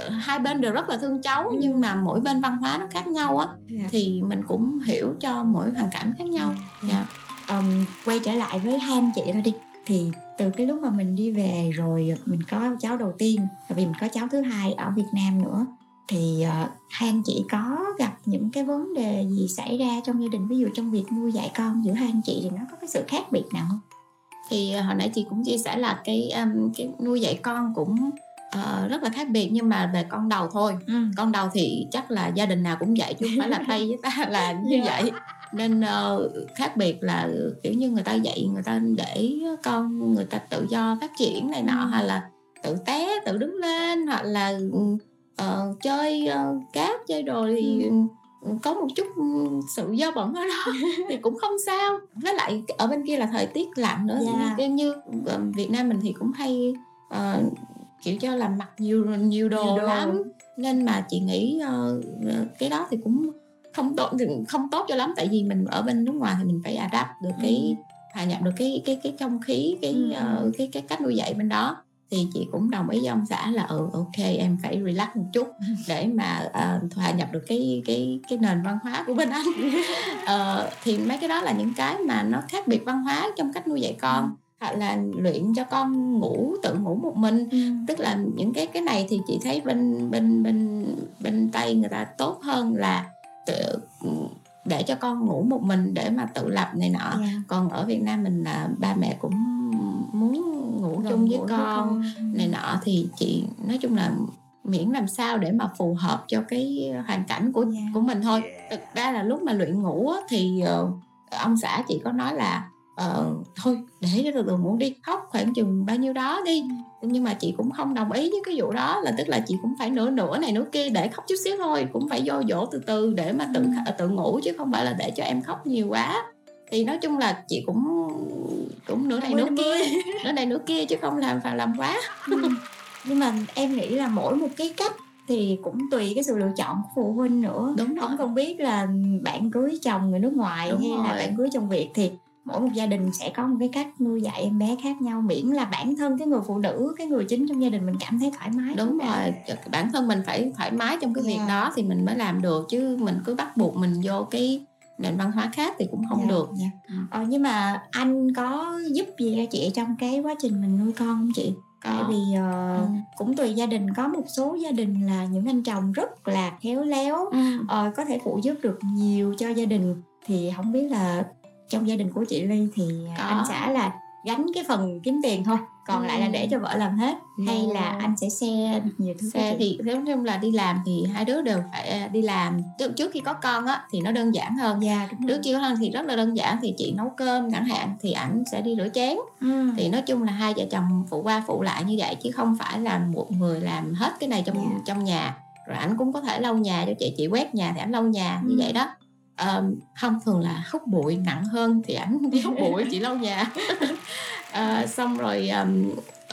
hai bên đều rất là thương cháu Ừ. nhưng mà mỗi bên văn hóa nó khác nhau á. Dạ. thì mình cũng hiểu cho mỗi hoàn cảnh khác nhau. Dạ Ờm, quay trở lại với hai anh chị thôi đi. Thì từ cái lúc mà mình đi về rồi mình có cháu đầu tiên và vì mình có cháu thứ hai ở Việt Nam nữa thì ờ, hai anh chị có gặp những cái vấn đề gì xảy ra trong gia đình? Ví dụ trong việc nuôi dạy con giữa hai anh chị thì nó có cái sự khác biệt nào không? thì hồi nãy chị cũng chia sẻ là cái um, cái nuôi dạy con cũng ờ, rất là khác biệt nhưng mà về con đầu thôi. Con đầu thì chắc là gia đình nào cũng vậy chứ không phải là tây với ta là như Dạ. vậy nên ờ, khác biệt là kiểu như người ta dạy người ta để con người ta tự do phát triển này nọ hay là tự té tự đứng lên hoặc là ờ, chơi ờ, cát chơi đồ thì có một chút sự dơ bẩn ở đó thì cũng không sao với lại ở bên kia là thời tiết lạnh nữa Dạ. như, như Việt Nam mình thì cũng hay ờ, kiểu cho làm mặc nhiều nhiều đồ, Nhiều đồ. lắm nên mà chị nghĩ ờ, cái đó thì cũng không tốt không tốt cho lắm. Tại vì mình ở bên nước ngoài thì mình phải adapt được cái hòa nhập được cái cái cái không khí cái Ừ. ờ, cái cái cách nuôi dạy bên đó. Thì chị cũng đồng ý với ông xã là ừ ok em phải relax một chút để mà ờ, hòa nhập được cái cái cái nền văn hóa của bên anh. Ờ, thì mấy cái đó là những cái mà nó khác biệt văn hóa trong cách nuôi dạy con. Hoặc là luyện cho con ngủ tự ngủ một mình. Tức là những cái cái này thì chị thấy bên bên bên bên tây người ta tốt hơn là tự, để cho con ngủ một mình để mà tự lập này nọ Dạ. còn ở Việt Nam mình là ba mẹ cũng muốn ngủ Gần chung với gũi con này nọ thì chị nói chung là miễn làm sao để mà phù hợp cho cái hoàn cảnh của Dạ. của mình thôi thực ra là lúc mà luyện ngủ á, thì ờ, ông xã chị có nói là ờ, thôi để cho từ từ ngủ đi. Khóc khoảng chừng bao nhiêu đó đi. Nhưng mà chị cũng không đồng ý với cái vụ đó là tức là chị cũng phải nửa nửa này nửa kia để khóc chút xíu thôi. Cũng phải vô dỗ từ từ để mà tự tự ngủ chứ không phải là để cho em khóc nhiều quá. Thì nói chung là chị cũng cũng nửa này nửa kia nửa này nửa kia chứ không làm phải làm quá. Ừ. nhưng mà em nghĩ là mỗi một cái cách thì cũng tùy cái sự lựa chọn của phụ huynh nữa. Đúng không không biết là bạn cưới chồng người nước ngoài Đúng hay là rồi. bạn cưới chồng việt thì mỗi một gia đình sẽ có một cái cách nuôi dạy em bé khác nhau miễn là bản thân cái người phụ nữ cái người chính trong gia đình mình cảm thấy thoải mái đúng rồi bản thân mình phải thoải mái trong cái việc Dạ. đó thì mình mới làm được chứ mình cứ bắt buộc mình vô cái nền văn hóa khác thì cũng không Dạ, được dạ. Ừ. ờ, nhưng mà anh có giúp gì cho chị trong cái quá trình mình nuôi con không chị tại Có. vì ờ, Ừ. cũng tùy gia đình có một số gia đình là những anh chồng rất là khéo léo Ừ. ờ, có thể phụ giúp được nhiều cho gia đình thì không biết là trong gia đình của chị Ly thì Có. anh xã là gánh cái phần kiếm tiền thôi còn Ừ. lại là để cho vợ làm hết hay Ừ. là anh sẽ xe nhiều thứ xe thì nếu như là đi làm thì hai đứa đều phải à, đi làm trước, khi có con á thì nó đơn giản hơn dạ đúng trước khi có con thì rất là đơn giản thì chị nấu cơm chẳng hạn thì ảnh sẽ đi rửa chén ừ. thì nói chung là hai vợ chồng phụ qua phụ lại như vậy chứ không phải là một người làm hết cái này trong Dạ. trong nhà rồi ảnh cũng có thể lau nhà cho chị chị quét nhà thì ảnh lau nhà như Ừ. vậy đó Ờm, không thường là hút bụi nặng hơn thì ảnh đi hút bụi chị lau nhà Ờ, xong rồi ờm,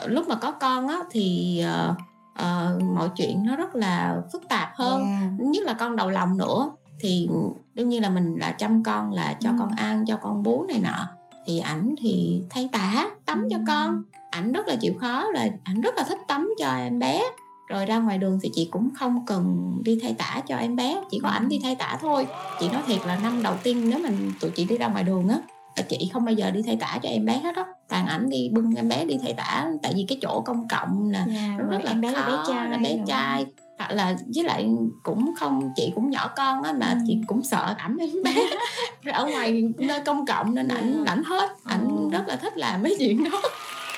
lúc mà có con á thì ờ, ờ, mọi chuyện nó rất là phức tạp hơn Dạ. nhất là con đầu lòng nữa thì đương nhiên là mình là chăm con là cho Ừ. con ăn cho con bú này nọ thì ảnh thì thay tả tắm cho Ừ. con ảnh rất là chịu khó là ảnh rất là thích tắm cho em bé rồi ra ngoài đường thì chị cũng không cần đi thay tả cho em bé chỉ có ảnh đi thay tả thôi chị nói thiệt là năm đầu tiên nếu mình tụi chị đi ra ngoài đường á là chị không bao giờ đi thay tả cho em bé hết á toàn ảnh đi bưng em bé đi thay tả tại vì cái chỗ công cộng nè Dạ, nó rồi rất là em bé là bé khó, trai là bé trai hoặc là với lại cũng không chị cũng nhỏ con á mà Ừ. chị cũng sợ ẩm em bé ở ngoài nơi công cộng nên ảnh Dạ. ảnh hết ảnh Ồ. rất là thích làm mấy chuyện đó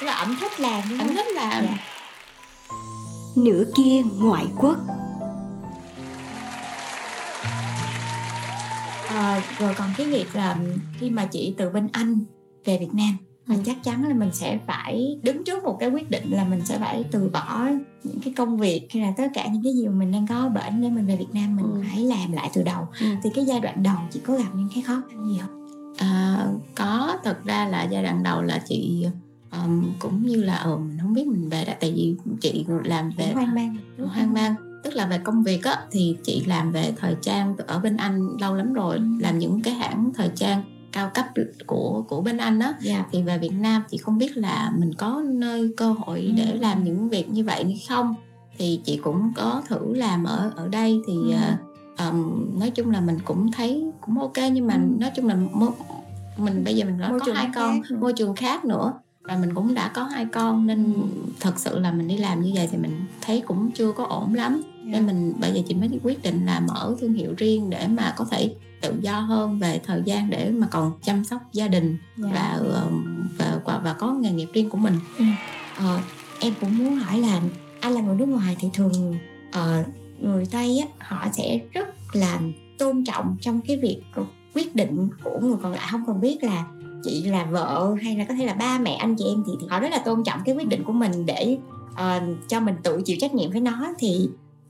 là ảnh thích làm ảnh thích làm Dạ. Nửa kia ngoại quốc Ờ, rồi còn cái việc là khi mà chị từ bên Anh về Việt Nam Ừ. chắc chắn là mình sẽ phải đứng trước một cái quyết định là mình sẽ phải từ bỏ những cái công việc hay là tất cả những cái gì mà mình đang có ở bển để mình về Việt Nam mình Ừ. phải làm lại từ đầu Ừ. thì cái giai đoạn đầu chị có gặp những cái khó khăn gì không? À, có thật ra là giai đoạn đầu là chị um, cũng như là ừ, mình không biết mình về đã tại vì chị làm về hoang mang hoang mang tức là về công việc á thì chị làm về thời trang ở bên Anh lâu lắm rồi Ừ. làm những cái hãng thời trang cao cấp của của bên anh á dạ thì về Việt Nam thì không biết là mình có nơi cơ hội Ừ. để làm những việc như vậy hay không thì chị cũng có thử làm ở ở đây thì Ừ. ờm, nói chung là mình cũng thấy cũng ok nhưng mà Ừ. nói chung là mô- mình bây giờ mình đã Môi có hai con khác môi trường khác nữa và mình cũng đã có hai con nên Ừ. thật sự là mình đi làm như vậy thì mình thấy cũng chưa có ổn lắm Dạ. nên mình bây giờ chị mới quyết định là mở thương hiệu riêng để mà có thể tự do hơn về thời gian để mà còn chăm sóc gia đình Dạ. và, và và và có nghề nghiệp riêng của mình Ờ, em cũng muốn hỏi là anh là người nước ngoài thì thường ờ, người Tây á họ sẽ rất là tôn trọng trong cái việc quyết định của người còn lại không cần biết là chị là vợ hay là có thể là ba mẹ anh chị em thì, thì họ rất là tôn trọng cái quyết định của mình để ờ, cho mình tự chịu trách nhiệm với nó. Thì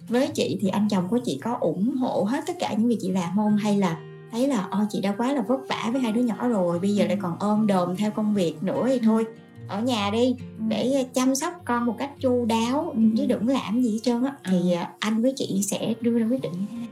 với chị thì anh chồng của chị có ủng hộ hết tất cả những việc chị làm không? Hay là thấy là ôi chị đã quá là vất vả với hai đứa nhỏ rồi bây giờ lại còn ôm đồm theo công việc nữa thì thôi ở nhà đi để chăm sóc con một cách chu đáo Ừ. chứ đừng làm gì hết trơn á. Thì à, anh với chị sẽ đưa ra quyết định. như thế nào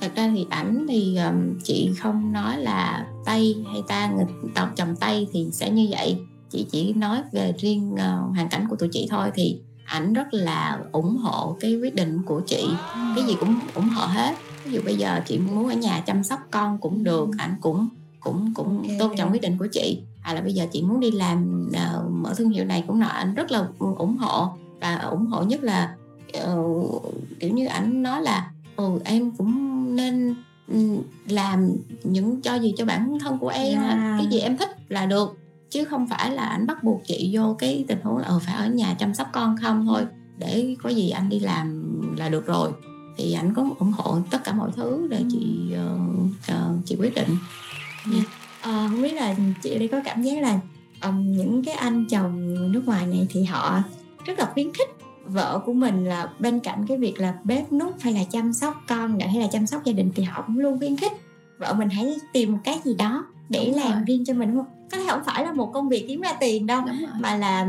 thật ra thì ảnh thì ờm, chị không nói là tây hay ta người tộc chồng tây thì sẽ như vậy. Chị chỉ nói về riêng ờ, hoàn cảnh của tụi chị thôi. Thì ảnh rất là ủng hộ cái quyết định của chị. Cái gì cũng ủng hộ hết. Ví dụ bây giờ chị muốn ở nhà chăm sóc con cũng được ảnh cũng cũng cũng Ok. tôn trọng quyết định của chị. À là bây giờ chị muốn đi làm ờ, mở thương hiệu này cũng nọ ảnh rất là ủng hộ. Và ủng hộ nhất là ờ, kiểu như ảnh nói là ừ em cũng nên ừ, làm những cho gì cho bản thân của em Yeah. cái gì em thích là được chứ không phải là ảnh bắt buộc chị vô cái tình huống là ờ phải ở nhà chăm sóc con không thôi để có gì anh đi làm là được rồi. Thì ảnh có ủng hộ tất cả mọi thứ để chị ờ, ờ, chị quyết định. Ờ, không biết là chị đây có cảm giác là ừm, những cái anh chồng nước ngoài này thì họ rất là khuyến khích vợ của mình là bên cạnh cái việc là bếp nút hay là chăm sóc con nữa hay là chăm sóc gia đình thì họ cũng luôn khuyến khích vợ mình hãy tìm một cái gì đó để Đúng làm rồi. riêng cho mình đúng không? Có thể không phải là một công việc kiếm ra tiền đâu mà là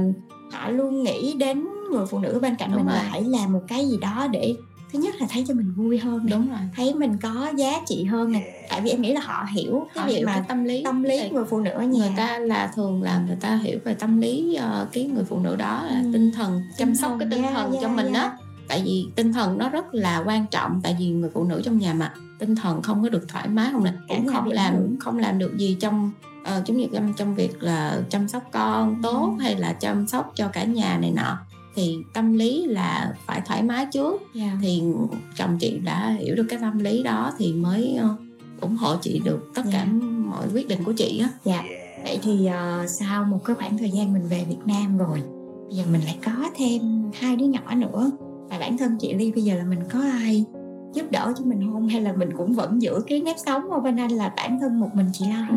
họ luôn nghĩ đến người phụ nữ bên cạnh Đúng mình là rồi. hãy làm một cái gì đó để thứ nhất là thấy cho mình vui hơn đúng rồi thấy mình có giá trị hơn nè tại vì em nghĩ là họ hiểu cái họ việc hiểu mà cái tâm lý tâm lý người phụ nữ ở nhà người ta là thường là người ta hiểu về tâm lý ờ, cái người phụ nữ đó là Ừ. tinh thần chăm sóc cái tinh Yeah, thần yeah, cho mình yeah. đó tại vì tinh thần nó rất là quan trọng tại vì người phụ nữ trong nhà mà tinh thần không có được thoải mái không nè cũng không làm hưởng. không làm được gì trong ờ, giống như trong, trong việc là chăm sóc con tốt Ừ. hay là chăm sóc cho cả nhà này nọ thì tâm lý là phải thoải mái trước Dạ. thì chồng chị đã hiểu được cái tâm lý đó thì mới ờ, ủng hộ chị được tất cả Dạ. mọi quyết định của chị á Dạ. Vậy thì ờ, sau một cái khoảng thời gian mình về Việt Nam rồi Bây giờ mình lại có thêm hai đứa nhỏ nữa Và bản thân chị Ly bây giờ là mình có ai giúp đỡ cho mình không Hay là mình cũng vẫn giữ cái nếp sống ở bên anh là bản thân một mình chị lo Ừ.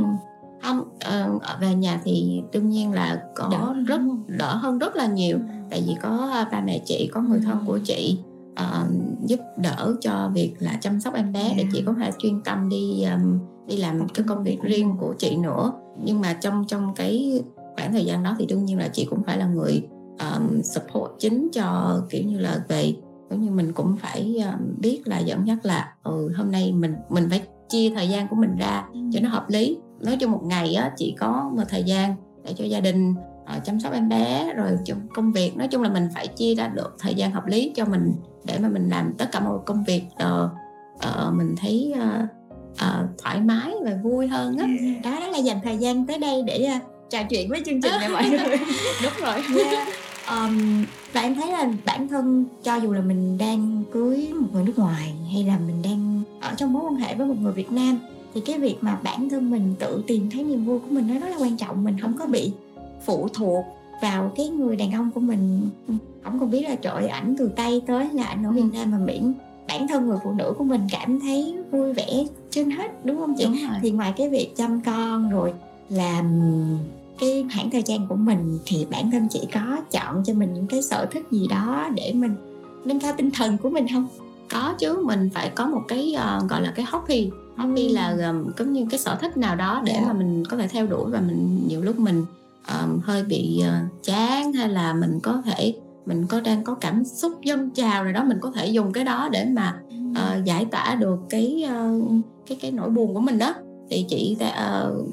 không ờ, ở về nhà thì đương nhiên là có Đỡ rất đỡ hơn rất là nhiều. Tại vì có ờ, ba mẹ chị có người thân Ừ. của chị ờ, giúp đỡ cho việc là chăm sóc em bé để Yeah. chị có thể chuyên tâm đi ừm, đi làm cái công việc riêng của chị nữa. Nhưng mà trong trong cái khoảng thời gian đó thì đương nhiên là chị cũng phải là người ừm, support chính cho kiểu như là về giống như mình cũng phải ừm, biết là dẫn dắt là ừ hôm nay mình mình phải chia thời gian của mình ra cho nó hợp lý nói chung một ngày á chị có một thời gian để cho gia đình ờ, chăm sóc em bé rồi trong công việc. Nói chung là mình phải chia ra được thời gian hợp lý cho mình để mà mình làm tất cả mọi công việc ờ, ờ, mình thấy ờ, ờ, thoải mái và vui hơn á. Đó, đó là dành thời gian tới đây để ờ, trò chuyện với chương trình này mọi người. Đúng rồi. Yeah. um, và em thấy là bản thân cho dù là mình đang cưới một người nước ngoài hay là mình đang ở trong mối quan hệ với một người Việt Nam thì cái việc mà bản thân mình tự tìm thấy niềm vui của mình nó rất là quan trọng. Mình không có bị phụ thuộc vào cái người đàn ông của mình. Không còn biết là trời ảnh từ tây tới là ảnh ở Việt Nam mà miễn bản thân người phụ nữ của mình cảm thấy vui vẻ trên hết đúng không chị? Đúng rồi. Thì ngoài cái việc chăm con rồi làm cái khoảng thời gian của mình thì bản thân chị có chọn cho mình những cái sở thích gì đó để mình nâng cao tinh thần của mình không? Có chứ mình phải có một cái ờ, gọi là cái hobby hobby là um, giống như cái sở thích nào đó để Dạ. mà mình có thể theo đuổi và mình nhiều lúc mình um, hơi bị ờ, chán hay là mình có thể mình có đang có cảm xúc dâng trào rồi đó mình có thể dùng cái đó để mà ờ, giải tỏa được cái ờ, cái cái nỗi buồn của mình đó. Thì chị uh,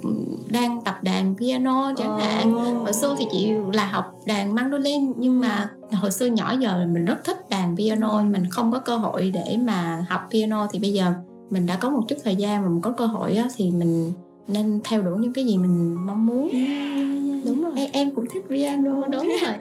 đang tập đàn piano chẳng hạn. Hồi xưa thì chị là học đàn mandolin nhưng mà hồi xưa nhỏ giờ mình rất thích đàn piano mình không có cơ hội để mà học piano. Thì bây giờ mình đã có một chút thời gian mà mình có cơ hội á, thì mình nên theo đuổi những cái gì mình mong muốn. Đúng rồi. Em, em cũng thích piano đúng rồi.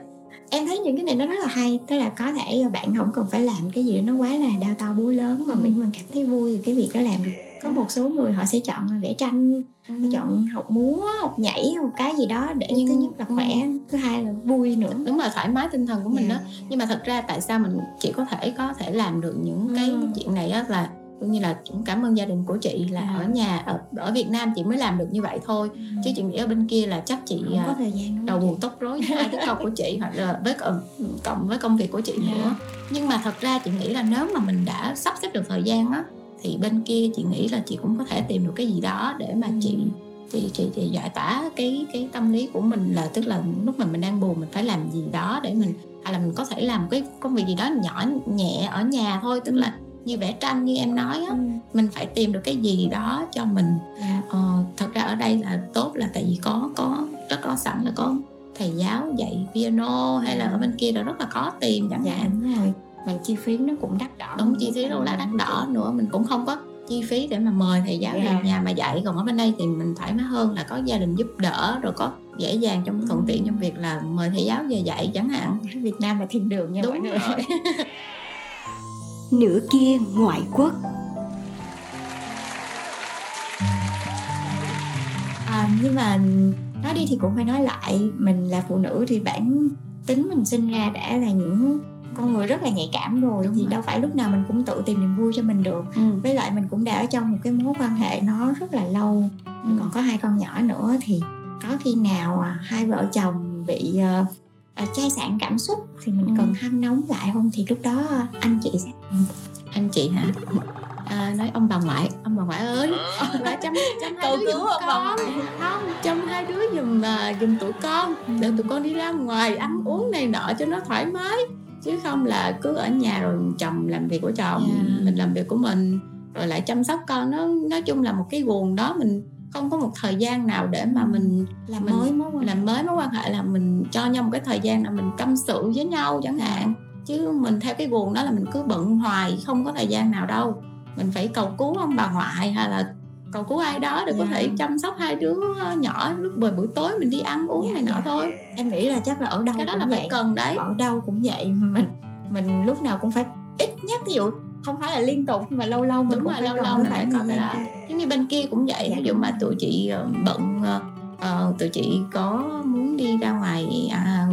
Em thấy những cái này nó rất là hay tức là có thể bạn không cần phải làm cái gì nó quá là đau to búa lớn mà mình mình cảm thấy vui cái việc đó làm được. Có một số người họ sẽ chọn vẽ tranh ừ. chọn học múa học nhảy một cái gì đó để Nhưng, thứ nhất là khỏe ừ. thứ hai là vui nữa. Đúng là thoải mái tinh thần của mình yeah. đó nhưng mà thật ra tại sao mình chỉ có thể có thể làm được những cái ừ. chuyện này á là cũng như là cũng cảm ơn gia đình của chị là à. ở nhà ở, ở Việt Nam chị mới làm được như vậy thôi ừ. chứ chị nghĩ ở bên kia là chắc chị không có à, thời gian đầu buồn tóc rối hai đứa con của chị hoặc là với cộng với công việc của chị yeah. nữa nhưng mà thật ra chị nghĩ là nếu mà mình đã sắp xếp được thời gian á thì bên kia chị nghĩ là chị cũng có thể tìm được cái gì đó để mà ừ. chị chị chị chị giải tỏa cái cái tâm lý của mình là tức là lúc mà mình đang buồn mình phải làm gì đó để mình hay là mình có thể làm cái công việc gì đó nhỏ nhẹ ở nhà thôi tức là như vẽ tranh như em nói á ừ. mình phải tìm được cái gì đó cho mình. Yeah. ờ, thật ra ở đây là tốt là tại vì có có rất có sẵn là có thầy giáo dạy piano hay là ở bên kia là rất là khó tìm chẳng dạ, hạn. đúng rồi. Mà chi phí nó cũng đắt đỏ đúng chi phí đâu là đắt đỏ nữa mình cũng không có chi phí để mà mời thầy giáo yeah. về nhà mà dạy. Còn ở bên đây thì mình thoải mái hơn là có gia đình giúp đỡ rồi có dễ dàng trong thuận tiện trong việc là mời thầy giáo về dạy chẳng hạn. Việt Nam là thiên đường nha đúng mọi người nửa kia ngoại quốc à, nhưng mà nói đi thì cũng phải nói lại mình là phụ nữ thì bản tính mình sinh ra đã là những con người rất là nhạy cảm rồi Đúng thì rồi. đâu phải lúc nào mình cũng tự tìm niềm vui cho mình được ừ. với lại mình cũng đã ở trong một cái mối quan hệ nó rất là lâu ừ. còn có hai con nhỏ nữa thì có khi nào à, hai vợ chồng bị uh, chai sạn cảm xúc thì mình ừ. cần hâm nóng lại không? Thì lúc đó anh chị sẽ anh chị hả? À, nói ông bà ngoại ông bà ngoại ơi. Bà chăm chăm hai đứa giùm con. không chăm hai đứa giùm uh, giùm tụi con ừ. để tụi con đi ra ngoài ăn uống này nọ cho nó thoải mái. Chứ không là cứ ở nhà rồi chồng làm việc của chồng yeah. mình làm việc của mình rồi lại chăm sóc con. Nó nói chung là một cái guồng đó mình không có một thời gian nào để mà mình làm mình, mới mối quan làm mới mối quan hệ là mình cho nhau một cái thời gian là mình tâm sự với nhau chẳng hạn chứ mình theo cái guồng đó là mình cứ bận hoài không có thời gian nào đâu mình phải cầu cứu ông bà ngoại hay là cầu cứu ai đó để yeah. có thể chăm sóc hai đứa nhỏ lúc buổi buổi tối mình đi ăn uống yeah, này nọ yeah. Thôi em nghĩ là chắc là ở đâu cái đó cũng là vậy. phải cần đấy ở đâu cũng vậy mình mình lúc nào cũng phải ít nhất ví dụ không phải là liên tục nhưng mà lâu lâu mình cũng rồi lâu lâu mình phải có cái đó giống như bên kia cũng vậy ví dụ mà tụi chị ờ, bận uh, tụi chị có muốn đi ra ngoài à,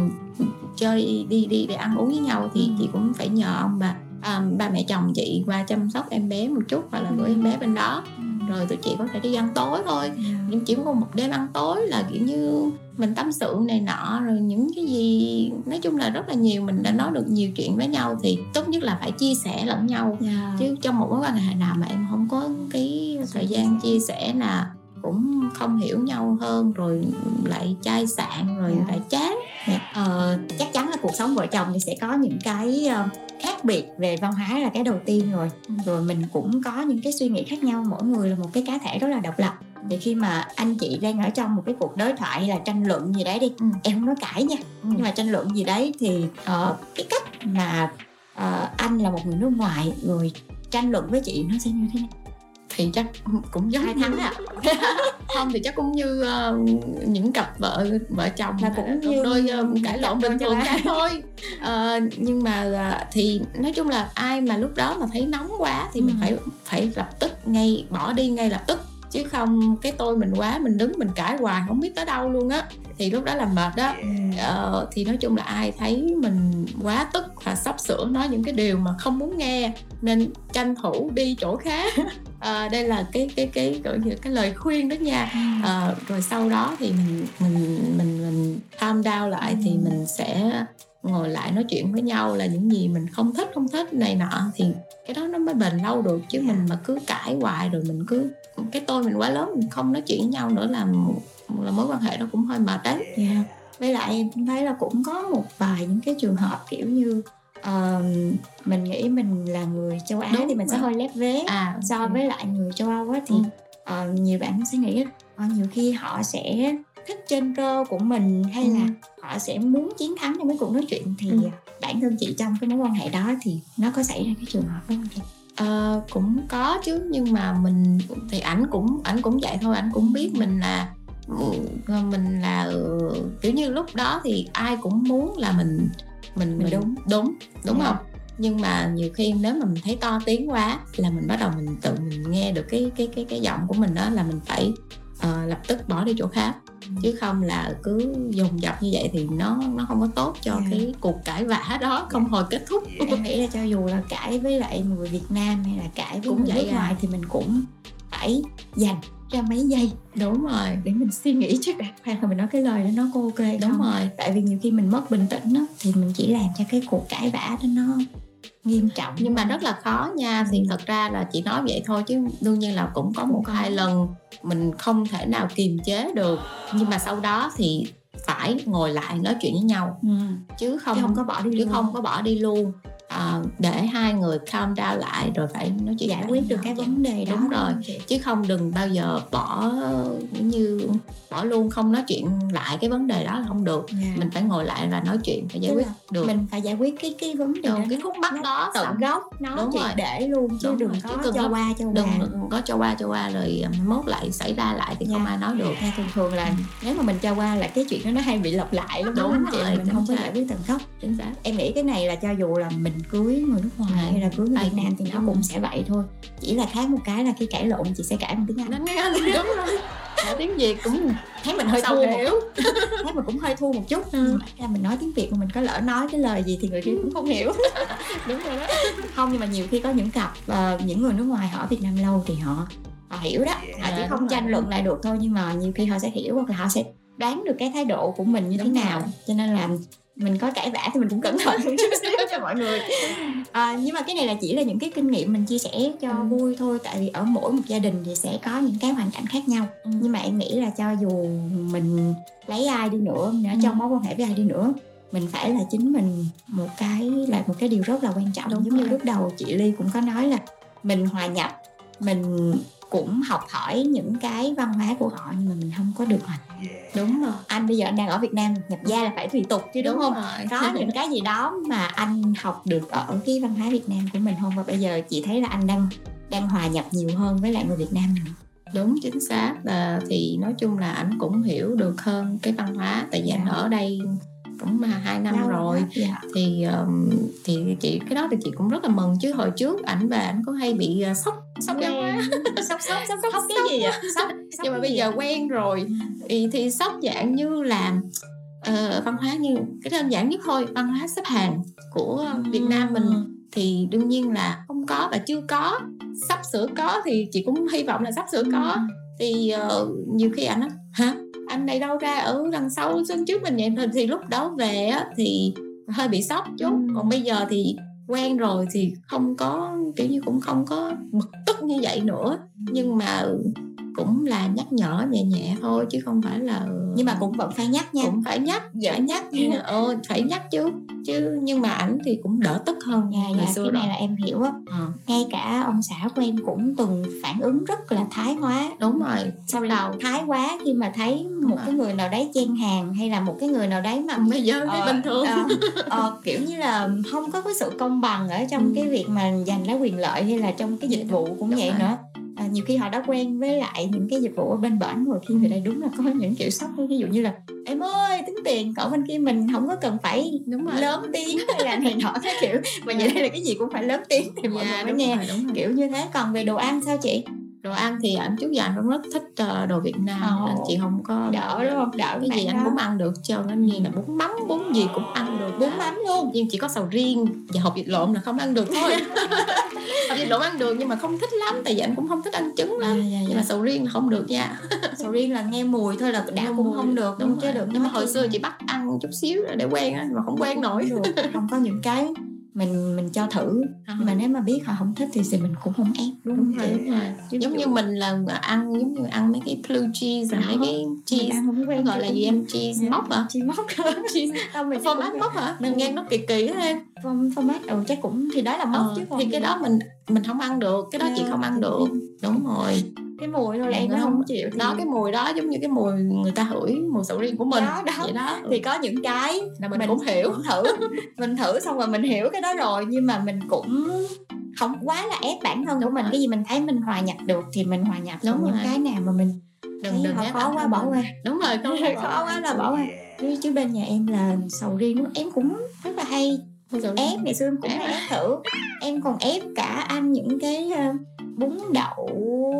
chơi đi đi để ăn uống với nhau thì ừ. chị cũng phải nhờ ông bà à, ba mẹ chồng chị qua chăm sóc em bé một chút hoặc là gửi em bé bên đó ừ. Rồi tụi chị có thể đi ăn tối thôi ừ. nhưng chỉ có một đêm ăn tối là kiểu như mình tâm sự này nọ rồi những cái gì nói chung là rất là nhiều mình đã nói được nhiều chuyện với nhau thì tốt nhất là phải chia sẻ lẫn nhau yeah. Dạ. chứ trong một mối quan hệ nào mà em không có cái thời gian chia sẻ là cũng không hiểu nhau hơn rồi lại chai sạn rồi yeah. Dạ. lại chán. Dạ. ờ, chắc chắn là cuộc sống vợ chồng thì sẽ có những cái uh, khác biệt về văn hóa là cái đầu tiên rồi rồi mình cũng có những cái suy nghĩ khác nhau mỗi người là một cái cá thể rất là độc lập thì khi mà anh chị đang ở trong một cái cuộc đối thoại hay là tranh luận gì đấy đi ừ. em không nói cãi nha ừ. nhưng mà tranh luận gì đấy thì uh, cái cách mà uh, anh là một người nước ngoài rồi tranh luận với chị nó sẽ như thế nào thì chắc cũng giống hai tháng à? Không thì chắc cũng như uh, những cặp vợ vợ chồng là cũng như đôi uh, cãi lộn bình thường ra thôi. Uh, nhưng mà uh, thì nói chung là ai mà lúc đó mà thấy nóng quá thì ừ. mình phải phải lập tức ngay bỏ đi ngay lập tức. Chứ không cái tôi mình quá mình đứng mình cãi hoài không biết tới đâu luôn á. Thì lúc đó là mệt đó ờ, thì nói chung là ai thấy mình quá tức và sắp sửa nói những cái điều mà không muốn nghe nên tranh thủ đi chỗ khác à, đây là cái cái cái gọi như cái lời khuyên đó nha. À, rồi sau đó thì mình mình mình mình calm down lại thì mình sẽ ngồi lại nói chuyện với nhau là những gì mình không thích không thích này nọ thì cái đó nó mới bền lâu được chứ mình mà cứ cãi hoài rồi mình cứ cái tôi mình quá lớn mình không nói chuyện với nhau nữa là là mối quan hệ nó cũng hơi mệt đấy. Yeah. Với lại em thấy là cũng có một vài những cái trường hợp kiểu như uh, mình nghĩ mình là người châu Á Đúng thì mình rồi. sẽ hơi lép vế à, so với lại người châu Âu á thì ừ. ờ, nhiều bạn sẽ nghĩ ờ, nhiều khi họ sẽ thích trên cơ của mình hay Ừ. là họ sẽ muốn chiến thắng trong cái cuộc nói chuyện thì Ừ. bản thân chị trong cái mối quan hệ đó thì nó có xảy ra cái trường hợp không chị? Ờ, cũng có chứ nhưng mà mình thì ảnh cũng ảnh cũng vậy thôi ảnh cũng biết mình là ừ, mình là ừ, kiểu như lúc đó thì ai cũng muốn là mình mình Mình đúng. đúng đúng Dạ. không nhưng mà nhiều khi nếu mà mình thấy to tiếng quá là mình bắt đầu mình tự mình nghe được cái cái cái cái giọng của mình đó là mình phải ờ, lập tức bỏ đi chỗ khác chứ không là cứ dồn dập như vậy thì nó nó không có tốt cho Dạ. cái cuộc cãi vã đó không hồi kết thúc em nghĩ là cho dù là cãi với lại người Việt Nam hay là cãi với Cũng người nước à. ngoài thì mình cũng phải dành ra mấy giây. Đúng rồi. Để mình suy nghĩ trước đã. Khoan là mình nói cái lời đó nó có ok đúng không? rồi. Tại vì nhiều khi mình mất bình tĩnh đó, thì mình chỉ làm cho cái cuộc cãi vã đó nó nghiêm trọng. Nhưng mà rất là khó nha. Thì thật ra là chị nói vậy thôi chứ đương nhiên là cũng có một hai lần mình không thể nào kiềm chế được. Nhưng mà sau đó thì phải ngồi lại nói chuyện với nhau ừ. chứ không chứ không có bỏ đi chứ luôn. không có bỏ đi luôn à, để hai người calm down lại rồi phải nói chuyện giải quyết được cái vấn đề đó Đúng rồi. chứ không đừng bao giờ bỏ như bỏ luôn không nói chuyện lại cái vấn đề đó là không được Dạ. mình phải ngồi lại và nói chuyện phải giải quyết được mình phải giải quyết cái cái vấn đề đó cái khúc mắc đó tận gốc nó Đúng rồi. để luôn chứ Đúng đừng rồi, có đừng cho qua cho đừng qua có cho qua cho qua rồi mốt lại xảy ra lại thì không Dạ. ai nói được Nha, thường thường là nếu mà mình cho qua là cái chuyện đó nó hay bị lặp lại lắm Đúng không chị rồi, mình không có xác. giải quyết tận gốc chính xác. Em nghĩ cái này là cho dù là mình cưới người nước ngoài Ừ. hay là cưới người Việt Nam thì nó cũng- cũng sẽ vậy thôi. Chỉ là khác một cái là khi cãi lộn chị sẽ cãi bằng tiếng Anh. Đúng rồi. Cả tiếng việt cũng thấy mình hơi sao thua một hiểu? Thấy mình cũng hơi thua một chút. Ừ. ừ. là mình nói tiếng Việt mà mình có lỡ nói cái lời gì thì người kia cũng không hiểu. Đúng rồi đó. Không nhưng mà nhiều khi có những cặp ờ, những người nước ngoài họ ở Việt Nam lâu thì họ họ hiểu đó. Họ chỉ không đúng tranh luận lại được thôi nhưng mà nhiều khi họ sẽ hiểu hoặc là họ sẽ đoán được cái thái độ của mình như Đúng thế nào rồi. cho nên là mình có cãi vã thì mình cũng cẩn thận một chút xíu cho mọi người à, nhưng mà cái này là chỉ là những cái kinh nghiệm mình chia sẻ cho Ừ. vui thôi tại vì ở mỗi một gia đình thì sẽ có những cái hoàn cảnh khác nhau Ừ. nhưng mà em nghĩ là cho dù mình lấy ai đi nữa ở Ừ. trong mối quan hệ với ai đi nữa mình phải là chính mình một cái là một cái điều rất là quan trọng Đúng giống như rồi. lúc đầu chị ly cũng có nói là mình hòa nhập mình cũng học hỏi những cái văn hóa của họ nhưng mà mình không có được hòa nhập đúng rồi. Anh bây giờ anh đang ở Việt Nam nhập gia là phải tùy tục chứ đúng, không? rồi. có những cái gì đó mà anh học được ở cái văn hóa Việt Nam của mình không? Và bây giờ chị thấy là anh đang đang hòa nhập nhiều hơn với lại người Việt Nam nữa. Đúng chính xác. Và thì nói chung là ảnh cũng hiểu được hơn cái văn hóa tại vì anh Dạ. ở đây cũng mà hai năm Lâu rồi. Dạ. thì um, thì chị cái đó thì chị cũng rất là mừng. Chứ hồi trước ảnh về ảnh có hay bị uh, sốc sốc văn hóa. Sốc sốc sốc Sốc cái gì ạ sốc. Nhưng mà bây giờ quen rồi. Thì, thì sốc dạng như là ờ, văn hóa như cái đơn giản nhất thôi văn hóa xếp hàng của Việt Nam mình. Thì đương nhiên là không có và chưa có. Sắp sửa có thì chị cũng hy vọng là sắp sửa có thì ờ, nhiều khi anh nói hả? Anh này đâu ra ở đằng sau sân trước mình vậy? Thì lúc đó về á, thì hơi bị sốc chút. Còn bây giờ thì quen rồi thì không có kiểu như cũng không có bực tức như vậy nữa. Nhưng mà cũng là nhắc nhở nhẹ nhẹ thôi chứ không phải là nhưng mà cũng vẫn phải nhắc nha. cũng phải nhắc Dạ. nhắc ờ, phải nhắc chứ chứ nhưng mà ảnh thì cũng đỡ tức hơn dạ ngày dạ xưa cái rồi này là em hiểu á. Ờ, ngay cả ông xã của em cũng từng phản ứng rất là thái hóa. Đúng rồi. Sau đầu. thái quá khi mà thấy một cái người nào đấy chen hàng hay là một cái người nào đấy mà bây giờ Ờ, bình thường. ờ, ờ, kiểu như là không có cái sự công bằng ở trong Ừ. cái việc mà giành lấy quyền lợi hay là trong cái dịch vụ cũng Đúng vậy rồi. nữa à, nhiều khi họ đã quen với lại những cái dịch vụ ở bên bển rồi khi về đây đúng là có những kiểu sốc ví dụ như là em ơi tính tiền cậu bên kia mình không có cần phải đúng rồi. lớn tiếng hay là này nọ. Cái kiểu mà vậy đây là cái gì cũng phải lớn tiếng thì mọi Dạ, người mới nghe. rồi, đúng rồi. kiểu như thế. Còn về đồ ăn sao chị? Đồ ăn thì ảnh trước giờ anh cũng rất thích ờ, đồ Việt Nam Ồ. nên chị không có đỡ đúng không? Đỡ cái gì bạn anh đó. cũng ăn được trơn anh như là bún mắm bún gì cũng ăn được bún mắm luôn. Nhưng chỉ có sầu riêng và hộp vịt lộn là không ăn được thôi vịt lộn ăn được nhưng mà không thích lắm tại vì anh cũng không thích ăn trứng lắm. Dạ, dạ, nhưng dạ. mà sầu riêng là không được nha. Sầu riêng là nghe mùi thôi là đã cũng mùi. không được đúng chứ rồi. được nhưng mà hồi xưa chị bắt ăn chút xíu để quen á mà không quen nổi. được. không có những cái mình mình cho thử. Mà nếu mà biết họ không thích thì, thì mình cũng không ép đúng, đúng rồi, đúng rồi. Giống như mình là ăn giống như ăn mấy cái blue cheese rồi mấy cái cheese ăn không quen gọi là gì em? Cheese móc hả? Cheese móc. Không mình format móc hả? mình nghe nó kỳ kỳ á em phô mát ừ chắc cũng thì đó là mất ờ, chứ còn thì cái đó mình mình không ăn được cái đó chị Dạ. không ăn được. đúng rồi. Cái mùi thôi là em nó không chịu thì đó cái mùi đó giống như cái mùi người ta hửi mùi sầu riêng của mình. Đó, đó. vậy đó. Thì có những cái là mình, cũng hiểu. cũng thử mình thử xong rồi mình hiểu cái đó rồi nhưng mà mình cũng không quá là ép bản thân của mình. rồi. cái gì mình thấy mình hòa nhập được thì mình hòa nhập Đúng những rồi. cái nào mà mình đừng thấy đừng ép khó quá bỏ mình. qua. Đúng rồi không khó quá là bỏ qua. Chứ, chứ bên nhà em là sầu riêng em cũng rất là hay Ép ngày xưa em cũng Ép. hay ép thử em còn ép cả ăn những cái ờ, bún đậu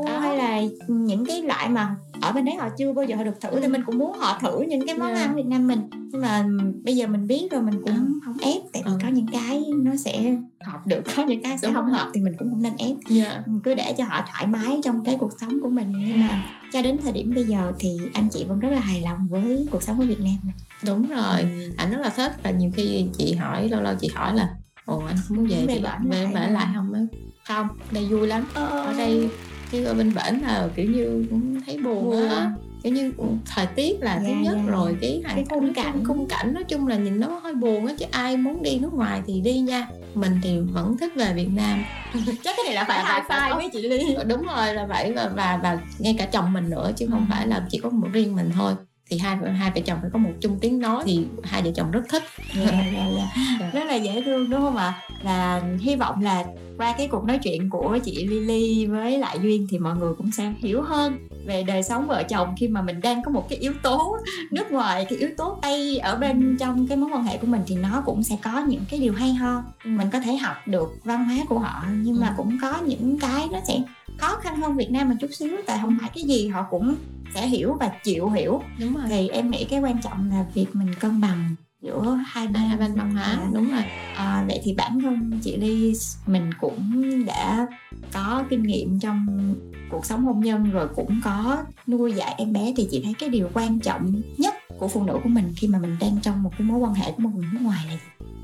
Đó. hay là những cái loại mà ở bên đấy họ chưa bao giờ họ được thử thì mình cũng muốn họ thử những cái món Dạ. ăn Việt Nam mình nhưng mà bây giờ mình biết rồi mình cũng không ép tại vì Ừ. có những cái nó sẽ hợp được có những cái sẽ Đúng không rồi. hợp thì mình cũng không nên ép Dạ. Mình cứ để cho họ thoải mái trong cái cuộc sống của mình nhưng mà cho đến thời điểm bây giờ thì anh chị vẫn rất là hài lòng với cuộc sống ở Việt Nam này. Đúng rồi. Anh rất là thích và nhiều khi chị hỏi lâu lâu chị hỏi là ồ anh không muốn về thì bển về bển lại không á? Không đây vui lắm. Ở đây chứ ở bên bển là kiểu như cũng thấy buồn á. kiểu như thời tiết là thứ Dạ, nhất dạ. rồi cái hoàn Cái khung cảnh. khung cảnh nói chung là nhìn nó hơi buồn á chứ ai muốn đi nước ngoài thì đi nha. Mình thì vẫn thích về Việt Nam. Chắc cái này là phải và- five với chị Ly đúng rồi là vậy và và và ngay cả chồng mình nữa chứ không Ừ. phải là chỉ có một riêng mình thôi thì hai hai vợ chồng phải có một chung tiếng nói thì hai vợ chồng rất thích. Dạ, dạ, dạ. rất là dễ thương đúng không ạ? Và hy vọng là qua cái cuộc nói chuyện của chị Lily với lại Duyên thì mọi người cũng sẽ hiểu hơn về đời sống vợ chồng khi mà mình đang có một cái yếu tố nước ngoài cái yếu tố Tây ở bên trong cái mối quan hệ của mình thì nó cũng sẽ có những cái điều hay ho. Mình có thể học được văn hóa của họ nhưng mà Ừ. cũng có những cái nó sẽ khó khăn hơn Việt Nam một chút xíu tại không phải cái gì họ cũng sẽ hiểu và chịu hiểu. Đúng rồi. Thì em nghĩ cái quan trọng là việc mình cân bằng giữa hai bên hai bên. văn hóa. Dạ. đúng rồi. À, vậy thì bản thân chị Ly mình cũng đã có kinh nghiệm trong cuộc sống hôn nhân rồi cũng có nuôi dạy em bé thì chị thấy cái điều quan trọng nhất của phụ nữ của mình khi mà mình đang trong một cái mối quan hệ của một người nước ngoài này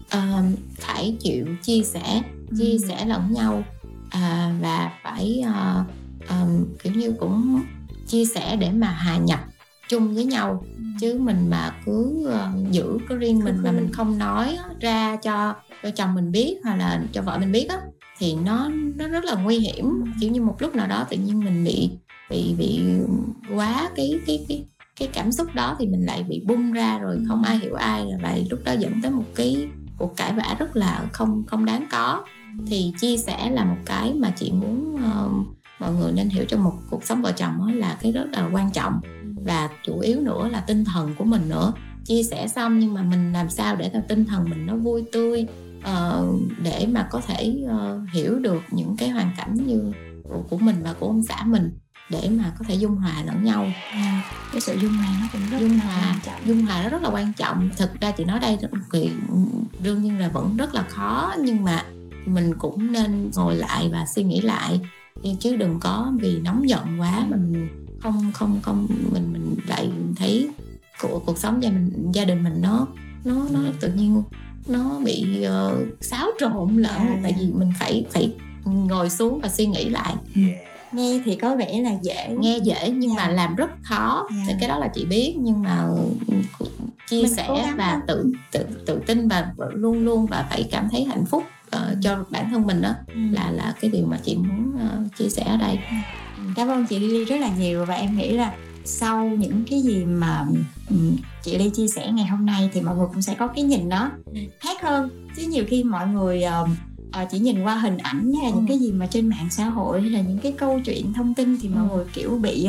Ờ, phải chịu chia sẻ chia sẻ lẫn nhau. À, và phải ờ, ờm, kiểu như cũng chia sẻ để mà hòa nhập chung với nhau. Chứ mình mà cứ ờ, giữ cái riêng mình mà mình không nói ra cho cho chồng mình biết hoặc là cho vợ mình biết á thì nó nó rất là nguy hiểm. Kiểu như một lúc nào đó tự nhiên mình bị bị bị quá cái cái cái cái cảm xúc đó thì mình lại bị bung ra rồi không ai hiểu ai rồi lại lúc đó dẫn tới một cái cuộc cãi vã rất là không không đáng có. Thì chia sẻ là một cái mà chị muốn ờ, mọi người nên hiểu trong một cuộc sống vợ chồng là cái rất là quan trọng và chủ yếu nữa là tinh thần của mình nữa. Chia sẻ xong nhưng mà mình làm sao để cho tinh thần mình nó vui tươi ờ, để mà có thể ờ, hiểu được những cái hoàn cảnh như của, mình và của ông xã mình để mà có thể dung hòa lẫn nhau. À, cái sự dung hòa nó cũng rất dung là hòa quan trọng. dung hòa nó rất là quan trọng. Thực ra chị nói đây thì đương nhiên là vẫn rất là khó nhưng mà mình cũng nên ngồi lại và suy nghĩ lại chứ đừng có vì nóng giận quá mà mình không không không mình mình lại thấy của cuộc sống gia mình gia đình mình nó nó nó tự nhiên nó bị uh, xáo trộn lẫn. À. tại vì mình phải phải ngồi xuống và suy nghĩ lại. Nghe thì có vẻ là dễ. Nghe dễ nhưng Dạ. mà làm rất khó. Dạ. thì cái đó là chị biết nhưng mà ừ, chia Mình sẻ và tự tự tự tin và luôn luôn và phải cảm thấy hạnh phúc ờ, cho bản thân mình đó Ừ. là là cái điều mà chị muốn ờ, chia sẻ ở đây cảm ơn chị Lily rất là nhiều và em nghĩ là sau những cái gì mà ừm, chị Ly chia sẻ ngày hôm nay thì mọi người cũng sẽ có cái nhìn nó khác hơn chứ nhiều khi mọi người ờ, chỉ nhìn qua hình ảnh hay là những Ừ. cái gì mà trên mạng xã hội hay là những cái câu chuyện thông tin thì mọi Ừ. người kiểu bị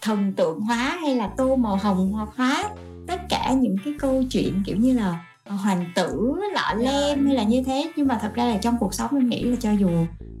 thần tượng hóa hay là tô màu hồng hóa tất cả những cái câu chuyện kiểu như là hoàng tử lọ lem hay là như thế. Nhưng mà thật ra là trong cuộc sống em nghĩ là cho dù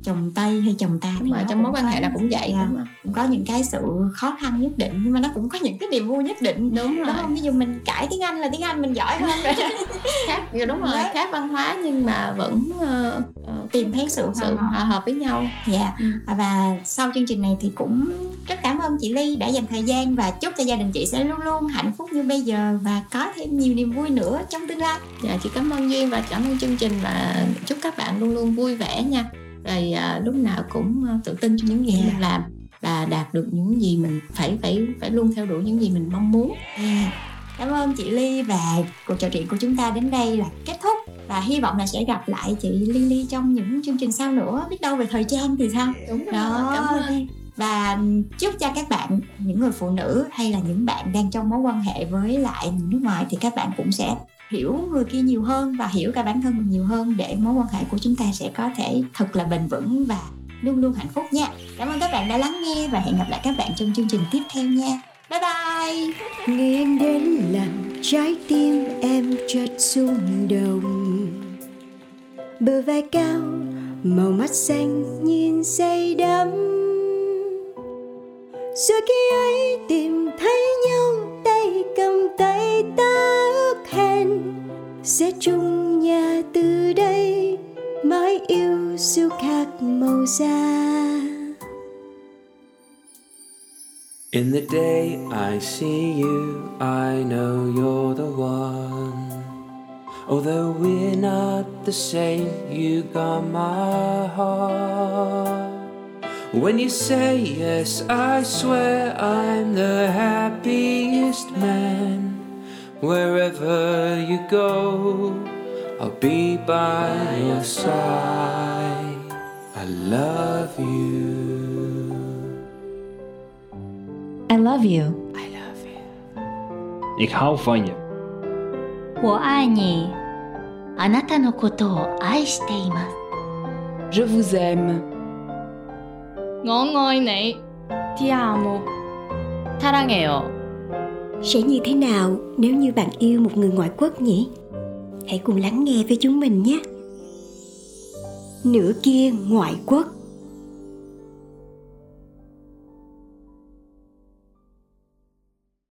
chồng tây hay chồng ta đúng nó trong mối quan hệ là cũng vậy Dạ. đúng không cũng có những cái sự khó khăn nhất định nhưng mà nó cũng có những cái niềm vui nhất định đúng rồi đúng không ví dụ mình cãi tiếng anh là tiếng anh mình giỏi hơn rồi khác dạ, đúng rồi Đấy. khác văn hóa nhưng mà vẫn ờ, ờ, tìm thấy sự sự hòa hợp với nhau dạ Ừ. và sau chương trình này thì cũng rất cảm ơn chị Ly đã dành thời gian và chúc cho gia đình chị sẽ luôn luôn hạnh phúc như bây giờ và có thêm nhiều niềm vui nữa trong tương lai Dạ chị cảm ơn Duyên và cảm ơn chương trình và chúc các bạn luôn luôn vui vẻ nha. Rồi à, lúc nào cũng à, tự tin cho những gì Dạ. mình làm và đạt được những gì mình phải phải phải luôn theo đuổi những gì mình mong muốn. Dạ. cảm ơn chị Ly và cuộc trò chuyện của chúng ta đến đây là kết thúc và hy vọng là sẽ gặp lại chị Lily trong những chương trình sau nữa biết đâu về thời trang thì sao đúng rồi đó cảm ơn và chúc cho các bạn những người phụ nữ hay là những bạn đang trong mối quan hệ với lại nước ngoài thì các bạn cũng sẽ hiểu người kia nhiều hơn và hiểu cả bản thân mình nhiều hơn để mối quan hệ của chúng ta sẽ có thể thật là bền vững và luôn luôn hạnh phúc nha. Cảm ơn các bạn đã lắng nghe và hẹn gặp lại các bạn trong chương trình tiếp theo nha. Bye bye! Nghe em đến làm trái tim em chợt rung động. Bờ vai cao, màu mắt xanh nhìn say đắm. Rồi khi ấy tìm thấy nhau tay cầm tay ta ước hẹn Sẽ chung nhà từ đây mãi yêu siêu khác màu da In the day I see you, I know you're the one. Although we're not the same, you got my heart. When you say yes, I swear I'm the happiest man. Wherever you go, I'll be by your side. I love you. I love you. I love you. Ik hou van je. 我爱你あなたのことを愛しています Je vous aime. 我愛你 Ti amo Tarangeo Sẽ như thế nào nếu như bạn yêu một người ngoại quốc nhỉ? Hãy cùng lắng nghe với chúng mình nhé. Nửa kia ngoại quốc.